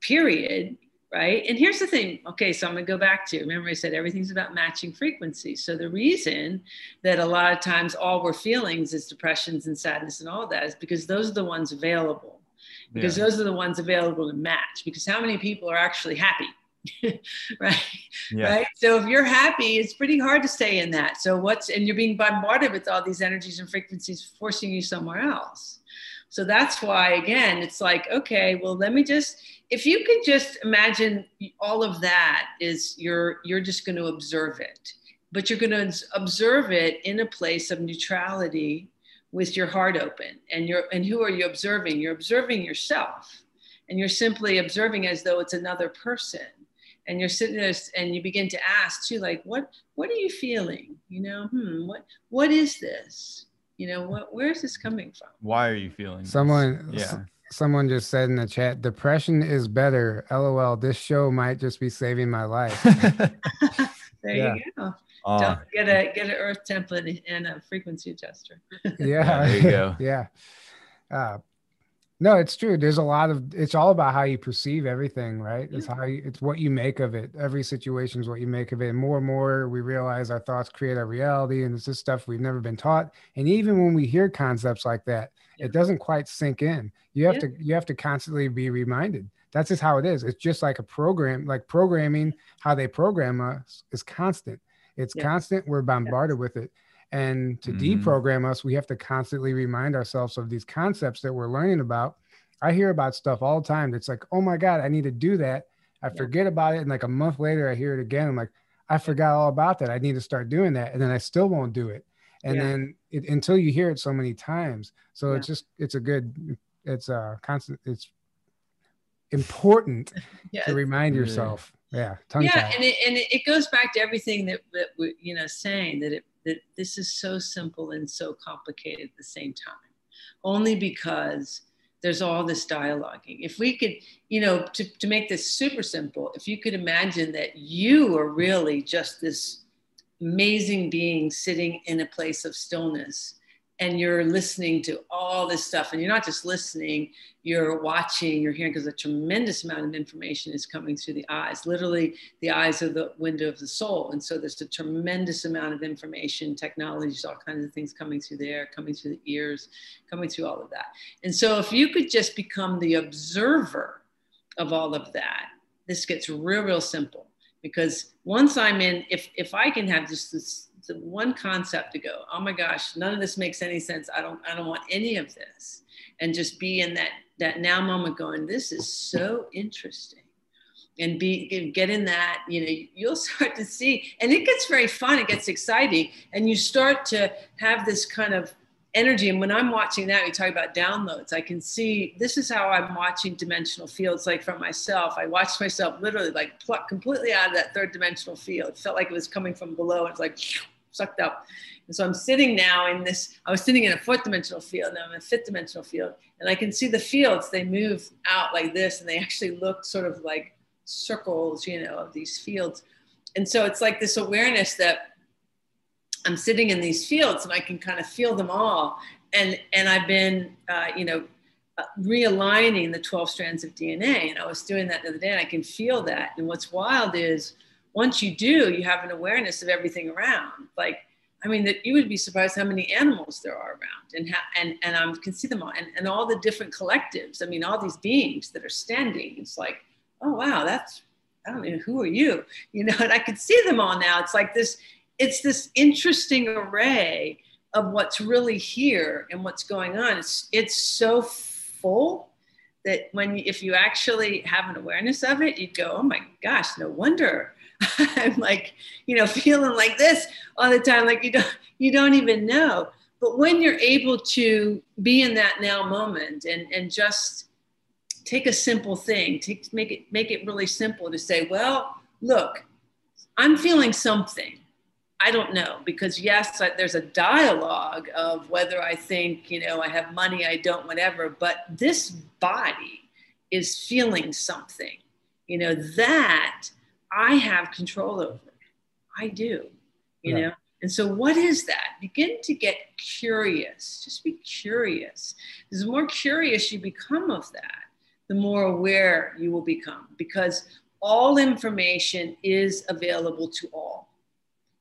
period, right? And here's the thing. Okay, so I'm going to go back to remember I said everything's about matching frequency. So the reason that a lot of times all we're feelings is depressions and sadness and all that is because those are the ones available. Because yeah. those are the ones available to match. Because how many people are actually happy? right? Yeah. right? So if you're happy it's pretty hard to stay in that. So what's and you're being bombarded with all these energies and frequencies forcing you somewhere else. So that's why again it's like okay well let me just if you can just imagine all of that is you're you're just going to observe it. But you're going to observe it in a place of neutrality with your heart open. And you're and who are you observing? You're observing yourself. And you're simply observing as though it's another person and you're sitting there and you begin to ask too like what what are you feeling you know hmm what what is this you know what where is this coming from why are you feeling someone this? yeah Someone just said in the chat, depression is better. LOL. This show might just be saving my life. there yeah. you go. Uh, Don't get a get an earth template and a frequency adjuster. yeah, there you go. yeah. Uh, no, it's true. There's a lot of it's all about how you perceive everything, right? It's how mm-hmm. you, it's what you make of it. Every situation is what you make of it. And more and more we realize our thoughts create our reality, and it's just stuff we've never been taught. And even when we hear concepts like that, it doesn't quite sink in you have yeah. to you have to constantly be reminded that's just how it is it's just like a program like programming how they program us is constant it's yeah. constant we're bombarded with it and to mm-hmm. deprogram us we have to constantly remind ourselves of these concepts that we're learning about i hear about stuff all the time that's like oh my god i need to do that i forget about it and like a month later i hear it again i'm like I forgot all about that. I need to start doing that. And then I still won't do it. And yeah. then it, until you hear it so many times. So yeah. it's just, it's a good, it's a constant, it's important to remind yourself. Yeah. yeah. And it, and it goes back to everything that, that we, you know, saying that it, that this is so simple and so complicated at the same time, only because there's all this dialoguing. If we could, you know, to, to make this super simple, if you could imagine that you are really just this amazing being sitting in a place of stillness and you're listening to all this stuff and you're not just listening you're watching you're hearing because a tremendous amount of information is coming through the eyes literally the eyes are the window of the soul. And so there's a tremendous amount of information technologies all kinds of things coming through there coming through the ears coming through all of that. And so if you could just become the observer of all of that this gets real real simple. Because once i'm in if if i can have just this one concept to go oh my gosh none of this makes any sense. I don't i don't want any of this. And just be in that that now moment going this is so interesting. And be get in that you know you'll start to see and it gets very fun it gets exciting and you start to have this kind of energy. And when i'm watching that we talk about downloads i can see this is how i'm watching dimensional fields like for myself i watched myself literally like pluck completely out of that third dimensional field. It felt like it was coming from below it's like sucked up. And so I'm sitting now in this, I was sitting in a fourth dimensional field, now I'm in a fifth dimensional field, and I can see the fields, they move out like this, and they actually look sort of like circles, you know, of these fields. And so it's like this awareness that I'm sitting in these fields and I can kind of feel them all. And, and I've been, uh, you know, uh, realigning the 12 strands of DNA. And I was doing that the other day and I can feel that. And what's wild is once you do, you have an awareness of everything around. Like, I mean, that you would be surprised how many animals there are around, and how, and and I can see them all, and, and all the different collectives. I mean, all these beings that are standing. It's like, oh wow, that's I don't know who are you, you know. And I could see them all now. It's like this. It's this interesting array of what's really here and what's going on. It's it's so full that when if you actually have an awareness of it, you'd go, oh my gosh, no wonder I'm like, you know, feeling like this all the time, like you don't you don't even know. But when you're able to be in that now moment and and just take a simple thing, take make it make it really simple to say, well, look, I'm feeling something. I don't know because yes, I, there's a dialogue of whether I think you know I have money, I don't, whatever. But this body is feeling something. You know that I have control over. It. I do, you know? And so, what is that? Begin to get curious. Just be curious. The more curious you become of that, the more aware you will become because all information is available to all.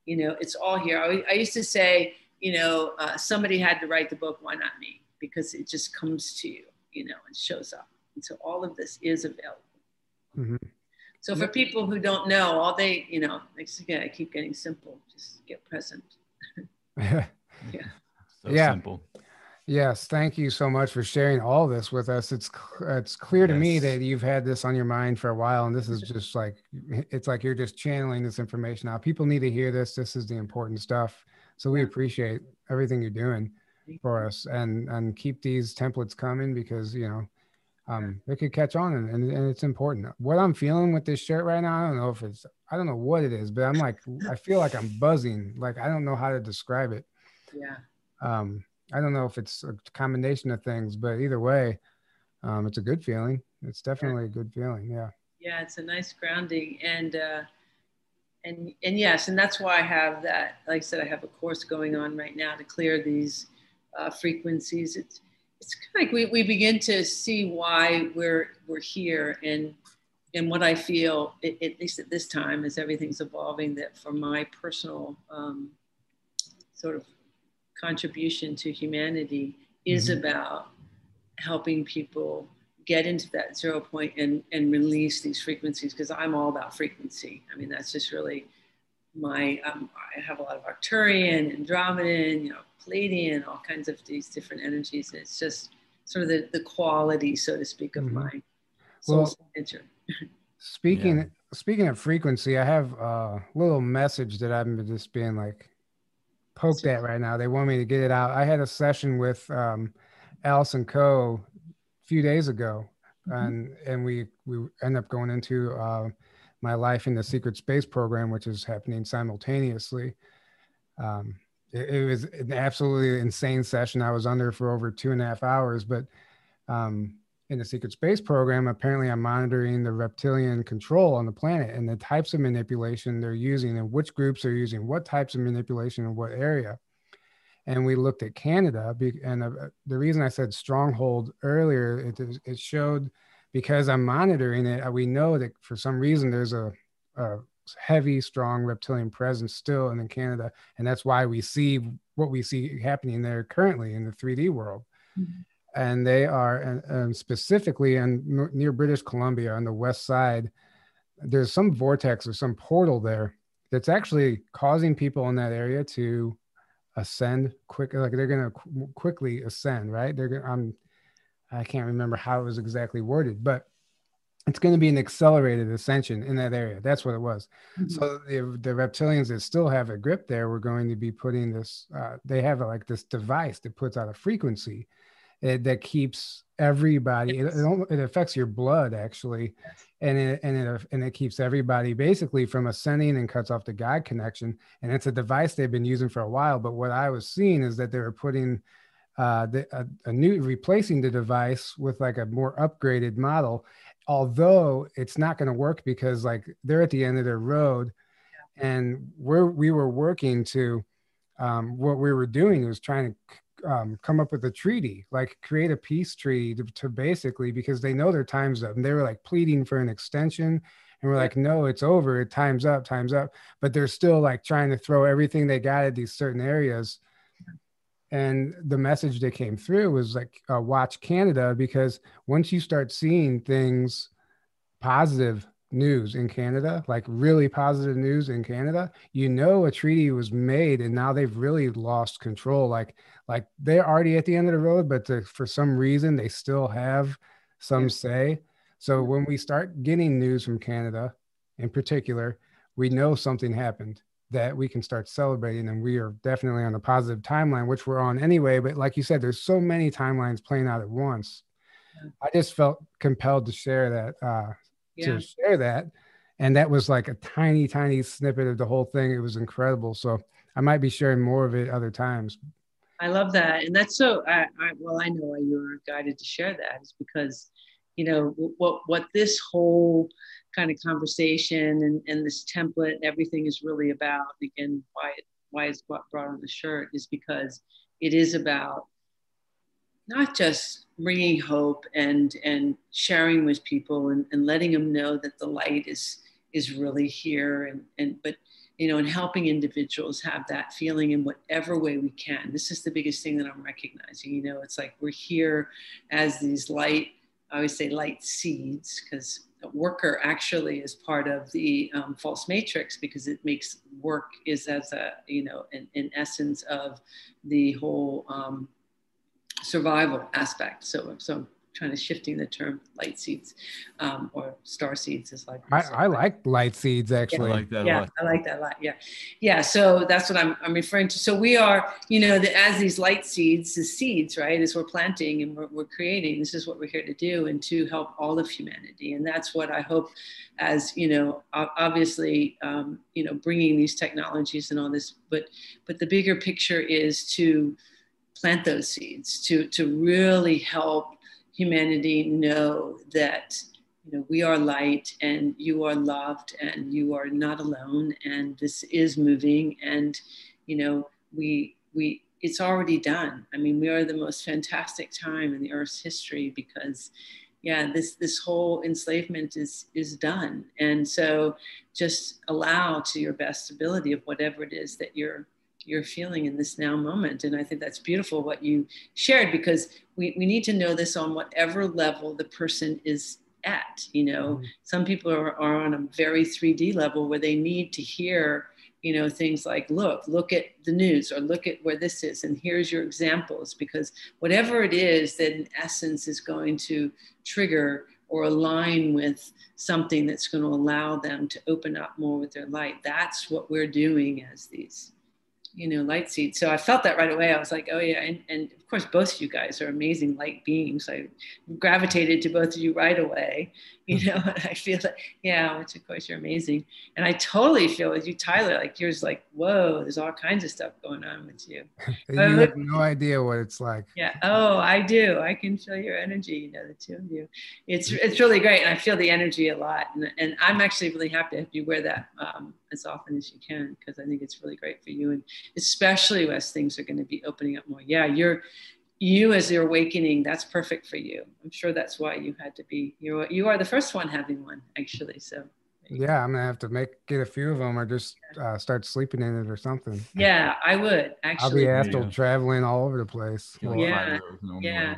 You know, it's all here. I, I used to say, you know, uh, somebody had to write the book, why not me? Because it just comes to you, you know, and shows up. And so, all of this is available. Mm-hmm. So for people who don't know, all they, you know, again, I keep getting simple. Just get present. yeah. So yeah. simple. Yes, thank you so much for sharing all this with us. It's it's clear to yes. me that you've had this on your mind for a while, and this is just like it's like you're just channeling this information out. People need to hear this. This is the important stuff. So we appreciate everything you're doing for us, and and keep these templates coming because you know um, it could catch on and, and, and, it's important. What I'm feeling with this shirt right now, I don't know if it's, I don't know what it is, but I'm like, I feel like I'm buzzing. Like, I don't know how to describe it. Yeah. Um, I don't know if it's a combination of things, but either way, um, it's a good feeling. It's definitely yeah. a good feeling. Yeah. Yeah. It's a nice grounding and, uh, and, and yes, and that's why I have that, like I said, I have a course going on right now to clear these uh, frequencies. It's, it's kind of like we, we begin to see why we're we're here and and what I feel, at, at least at this time, as everything's evolving, that for my personal um, sort of contribution to humanity is mm-hmm. about helping people get into that zero point and, and release these frequencies because I'm all about frequency. I mean, that's just really my, um, I have a lot of Arcturian, Andromedan, you know, Pleiadian, all kinds of these different energies. It's just sort of the, the quality, so to speak, of mm-hmm. my soul well, signature. Speaking yeah. speaking of frequency, I have a little message that I'm just being like poked at right now. They want me to get it out. I had a session with um, Allison Coe a few days ago, mm-hmm. and and we we end up going into uh, my life in the secret space program, which is happening simultaneously. Um, it, it, was an absolutely insane session. I was under for over two and a half hours, but um, in the secret space program, apparently I'm monitoring the reptilian control on the planet and the types of manipulation they're using and which groups are using what types of manipulation in what area. And we looked at Canada, and uh, the reason I said stronghold earlier, it, it showed because I'm monitoring it, uh, we know that for some reason there's a, a heavy, strong reptilian presence still in Canada, and that's why we see what we see happening there currently in the 3D world. Mm-hmm and they are and, and specifically in near British Columbia on the west side. There's some vortex or some portal there that's actually causing people in that area to ascend quick. Like they're going to qu- quickly ascend, right? They're going. I'm. I can't remember how it was exactly worded, but it's going to be an accelerated ascension in that area. That's what it was. Mm-hmm. So the, the, reptilians that still have a grip there, we're going to be putting this. Uh, they have like this device that puts out a frequency it, that keeps everybody yes. it, it, affects your blood actually yes. and it and it and it keeps everybody basically from ascending and cuts off the god connection and it's a device they've been using for a while but what i was seeing is that they were putting uh, the, a, a new replacing the device with like a more upgraded model although it's not going to work because like they're at the end of their road. And we're we were working to um, what we were doing was trying to um, come up with a treaty, like create a peace treaty to, to, basically because they know their time's up, and they were like pleading for an extension, and we're like, no, it's over, it time's up, time's up, but they're still like trying to throw everything they got at these certain areas. And the message that came through was like, uh, watch Canada because once you start seeing things positive news in Canada, like really positive news in Canada, you know a treaty was made and now they've really lost control. Like like they're already at the end of the road, but to, for some reason they still have some yeah. say. So when we start getting news from Canada in particular, we know something happened that we can start celebrating and we are definitely on a positive timeline which we're on anyway but like you said there's so many timelines playing out at once i just felt compelled to share that uh, yeah. to share that. And that was like a tiny, tiny snippet of the whole thing. It was incredible. So I might be sharing more of it other times. I love that. And that's so, I, I, well, I know why you were guided to share that is because, you know, what, what this whole kind of conversation and, and this template, everything is really about, again, why, it, why it's brought on the shirt is because it is about not just bringing hope and and sharing with people and, and letting them know that the light is is really here and and but you know and helping individuals have that feeling in whatever way we can. This is the biggest thing that i'm recognizing you know it's like we're here as these light i always say light seeds because worker actually is part of the um, false matrix because it makes work is as a you know an, essence of the whole um, survival aspect. So, so trying to shifting the term light seeds um, or star seeds is like I, I, like light seeds actually. Yeah. I like that yeah, I like that a lot. Yeah, yeah. So that's what I'm, I'm referring to. So we are, you know, the, as these light seeds, the seeds, right? As we're planting and we're, we're creating, this is what we're here to do, and to help all of humanity. And that's what I hope, as you know, obviously, um, you know, bringing these technologies and all this, but but the bigger picture is to plant those seeds to to really help humanity know that you know we are light and you are loved and you are not alone and this is moving and you know we we it's already done. I mean we are the most fantastic time in the earth's history because yeah this this whole enslavement is is done. And so just allow to your best ability of whatever it is that you're you're feeling in this now moment. And I think that's beautiful what you shared because we, we need to know this on whatever level the person is at. You know, mm-hmm. some people are, are on a very 3D level where they need to hear, you know, things like, look, look at the news or look at where this is. And here's your examples because whatever it is that in essence is going to trigger or align with something that's going to allow them to open up more with their light. That's what we're doing as these you know, light seed. So I felt that right away. I was like, oh yeah. And, and of course, both of you guys are amazing light beings. I gravitated to both of you right away, you hmm. know, I feel that, yeah, which of course you're amazing. And I totally feel with you, Tyler, like yours like, whoa, there's all kinds of stuff going on with you. you have no idea what it's like. Yeah. Oh, I do. I can feel your energy, you know, the two of you. It's, it's really great. And I feel the energy a lot. And, and I'm actually really happy if you wear that um, as often as you can, because I think it's really great for you. And especially as things are going to be opening up more. Yeah, you're you as your awakening. That's perfect for you. I'm sure that's why you had to be. You you are the first one having one actually. So. Yeah, I'm gonna have to make get a few of them, or just uh, start sleeping in it or something. Yeah, I would actually. I'll be astral yeah. traveling all over the place. Yeah, yeah.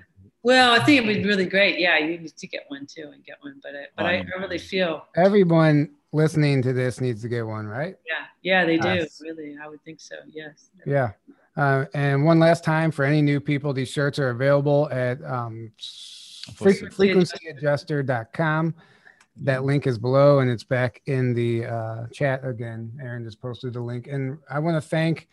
Well, I think it would be really great. Yeah, you need to get one too and get one. But I, but I, I really feel everyone listening to this needs to get one, right? Yeah, yeah, they do. Yes. Really, I would think so. Yes. Yeah. Uh, and one last time for any new people, these shirts are available at um, frequencyadjuster.com. That link is below and it's back in the uh, chat again. Aaron just posted the link. And I want to thank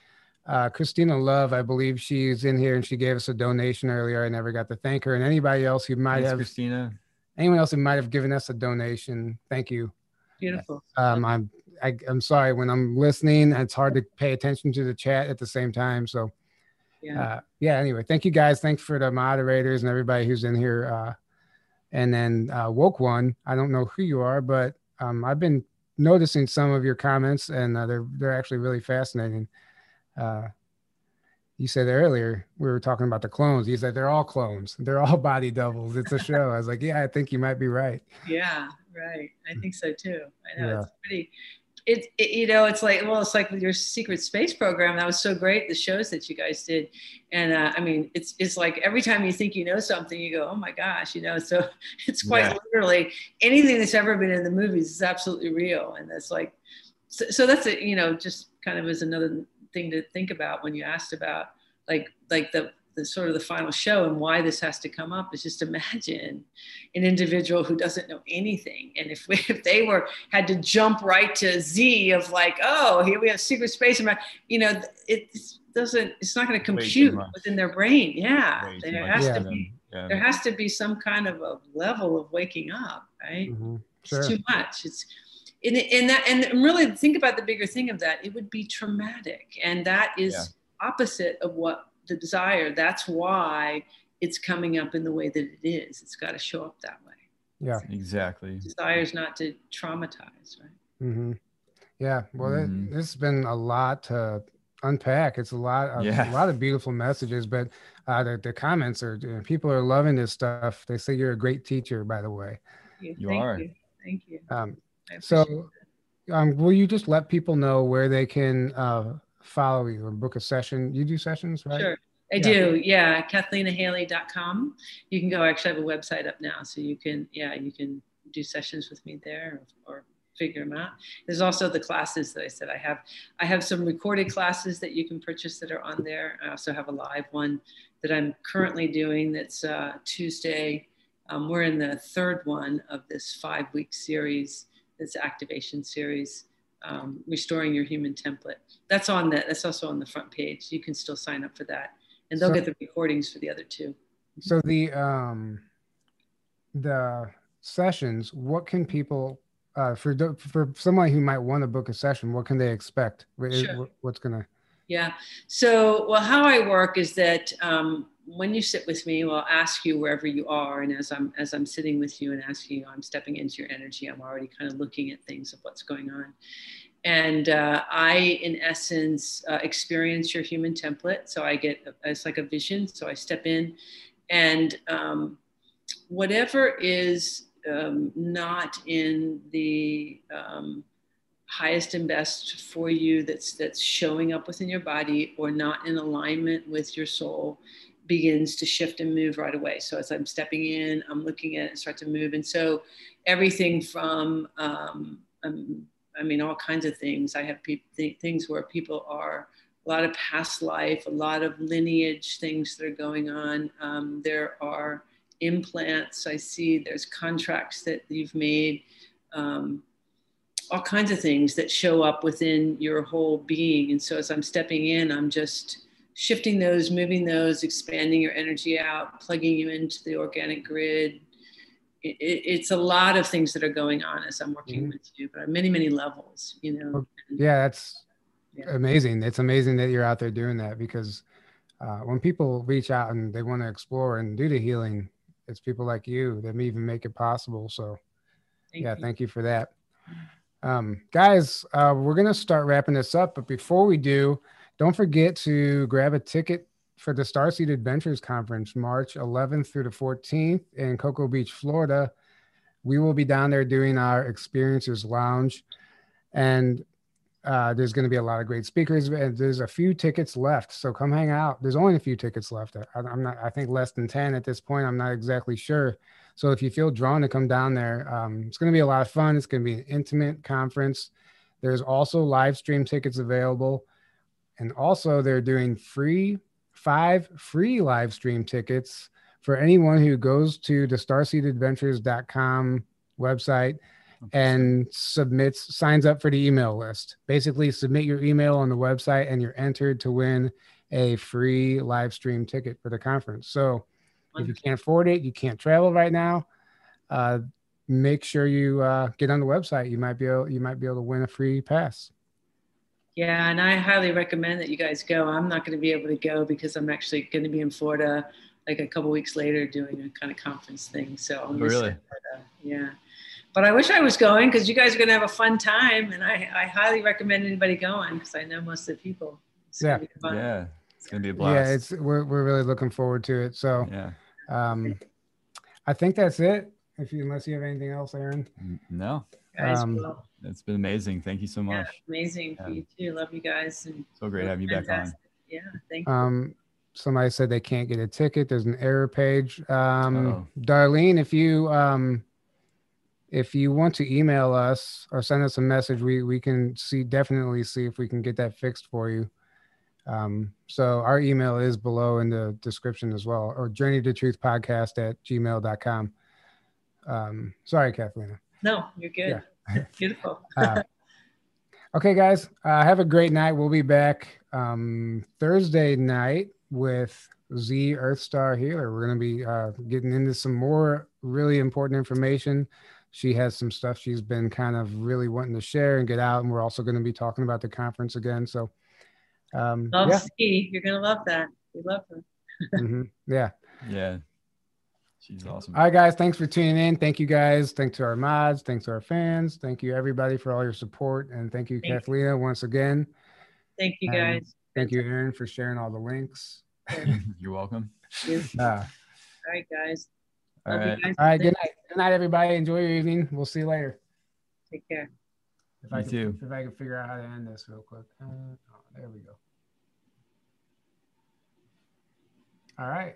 uh, Christina Love. I believe she's in here and she gave us a donation earlier. I never got to thank her. And anybody else who might Thanks, have, Christina. Anyone else who might have given us a donation, thank you. Beautiful. Um, I'm I, am i am sorry when I'm listening. It's hard to pay attention to the chat at the same time. So, yeah. Uh, yeah. Anyway, thank you guys. Thanks for the moderators and everybody who's in here. Uh, and then uh, woke one. I don't know who you are, but um, I've been noticing some of your comments, and uh, they're they're actually really fascinating. Uh, you said earlier we were talking about the clones. You said they're all clones. They're all body doubles. It's a show. I was like, yeah, I think you might be right. Yeah, right. I think so too. I know yeah. it's pretty. It, it, you know it's like well it's like your secret space program that was so great the shows that you guys did and uh, i mean it's it's like every time you think you know something you go oh my gosh you know so it's quite yeah. literally anything that's ever been in the movies is absolutely real and that's like so, so that's it you know just kind of as another thing to think about when you asked about like like the the sort of the final show and why this has to come up is just imagine an individual who doesn't know anything and if, we, if they were had to jump right to z of like oh here we have secret space and you know it doesn't it's not going to compute within their brain yeah Way there has yeah. to be yeah. there has to be some kind of a level of waking up right mm-hmm. sure. it's too much it's in, in that and really think about the bigger thing of that. It would be traumatic. And that is yeah. opposite of what the desire. That's why it's coming up in the way that it is. It's got to show up that way. Yeah. Exactly. Desires not to traumatize right? Mm-hmm. yeah. Well mm-hmm. it, this has been a lot to unpack. It's a lot of, yeah. a lot of beautiful messages but uh, the, the comments are you know, people are loving this stuff. They say you're a great teacher by the way. You, you are. you. thank you. Um, so, um, will you just let people know where they can uh, follow you or book a session? You do sessions, right? Sure. I yeah. do, yeah. KathleenaHaley.com. You can go. Actually, I have a website up now, so you can, yeah, you can do sessions with me there or, or figure them out. There's also the classes that I said I have. I have some recorded classes that you can purchase that are on there. I also have a live one that I'm currently doing. That's uh, Tuesday. Um, we're in the third one of this five-week series this activation series, um, restoring your human template. That's on the, that's also on the front page. You can still sign up for that, and they'll so, get the recordings for the other two. So the um, the sessions, what can people uh, for for someone who might want to book a session? What can they expect? Sure. What's gonna yeah. So, well, how I work is that um, when you sit with me, I'll ask you wherever you are, and as I'm as I'm sitting with you and asking you, I'm stepping into your energy. I'm already kind of looking at things of what's going on, and uh, I, in essence, uh, experience your human template. So I get it's like a vision. So I step in, and um, whatever is um, not in the um, highest and best for you that's that's showing up within your body or not in alignment with your soul begins to shift and move right away. So as I'm stepping in, I'm looking at it and start to move. And so everything from, um, um, I mean, all kinds of things. I have pe- th- things where people are a lot of past life, a lot of lineage things that are going on. Um, there are implants. I see there's contracts that you've made, um, all kinds of things that show up within your whole being. And so as I'm stepping in, I'm just shifting those, moving those, expanding your energy out, plugging you into the organic grid. It, it, it's a lot of things that are going on as I'm working mm-hmm. with you, but on many, many levels, you know. Yeah, that's yeah. amazing. It's amazing that you're out there doing that because uh, when people reach out and they want to explore and do the healing, it's people like you that may even make it possible. So, thank yeah, you. thank you for that. Um, guys, uh, we're going to start wrapping this up. But before we do, don't forget to grab a ticket for the Starseed Adventures Conference, March 11th through the 14th in Cocoa Beach, Florida. We will be down there doing our Experiences Lounge. And uh, there's going to be a lot of great speakers, and there's a few tickets left. So come hang out. There's only a few tickets left. I, am not. I think less than ten at this point. I'm not exactly sure. So if you feel drawn to come down there, um, it's going to be a lot of fun. It's going to be an intimate conference. There's also live stream tickets available, and also they're doing free five free live stream tickets for anyone who goes to the starseedadventures.com website and submits signs up for the email list. Basically, submit your email on the website and you're entered to win a free live stream ticket for the conference. So if you can't afford it, you can't travel right now, uh, make sure you uh, get on the website. You might be able you might be able to win a free pass. Yeah, and I highly recommend that you guys go. I'm not going to be able to go because I'm actually going to be in Florida like a couple weeks later doing a kind of conference thing. So I'm really, yeah but I wish I was going because you guys are going to have a fun time, and I, I highly recommend anybody going because I know most of the people. It's yeah, yeah, it's going to be a blast. Yeah, it's we're we're really looking forward to it. So yeah, um, I think that's it. If you unless you have anything else, Aaron. No. Guys, um, well, it's been amazing. Thank you so much. Yeah, amazing yeah. for you too. Love you guys. And so great having you back on. Yeah, thank you. Um, somebody said they can't get a ticket. There's an error page. Um, Uh-oh. Darlene, if you um if you want to email us or send us a message, we we can see definitely see if we can get that fixed for you. Um, so our email is below in the description as well, or journey to truth podcast at gmail.com. Um, sorry, Kathleen. No, you're good. Yeah. Beautiful. uh, okay, guys, uh, have a great night. We'll be back um, Thursday night with Z Earthstar Healer. We're going to be uh, getting into some more really important information she has some stuff she's been kind of really wanting to share and get out. And we're also going to be talking about the conference again. So, um, love yeah. Ski. You're going to love that. We love her. mm-hmm. Yeah. Yeah. She's awesome. All right, guys. Thanks for tuning in. Thank you, guys. Thanks to our mods. Thanks to our fans. Thank you, everybody, for all your support. And thank you, thank Kathlena, you. once again. Thank you, guys. thank you, Aaron, for sharing all the links. You're welcome. Uh, all right, guys. All right. All right. Good night. Good night, everybody. Enjoy your evening. We'll see you later. Take care. If I, can, too. if I can figure out how to end this real quick. Uh, oh, there we go. All right.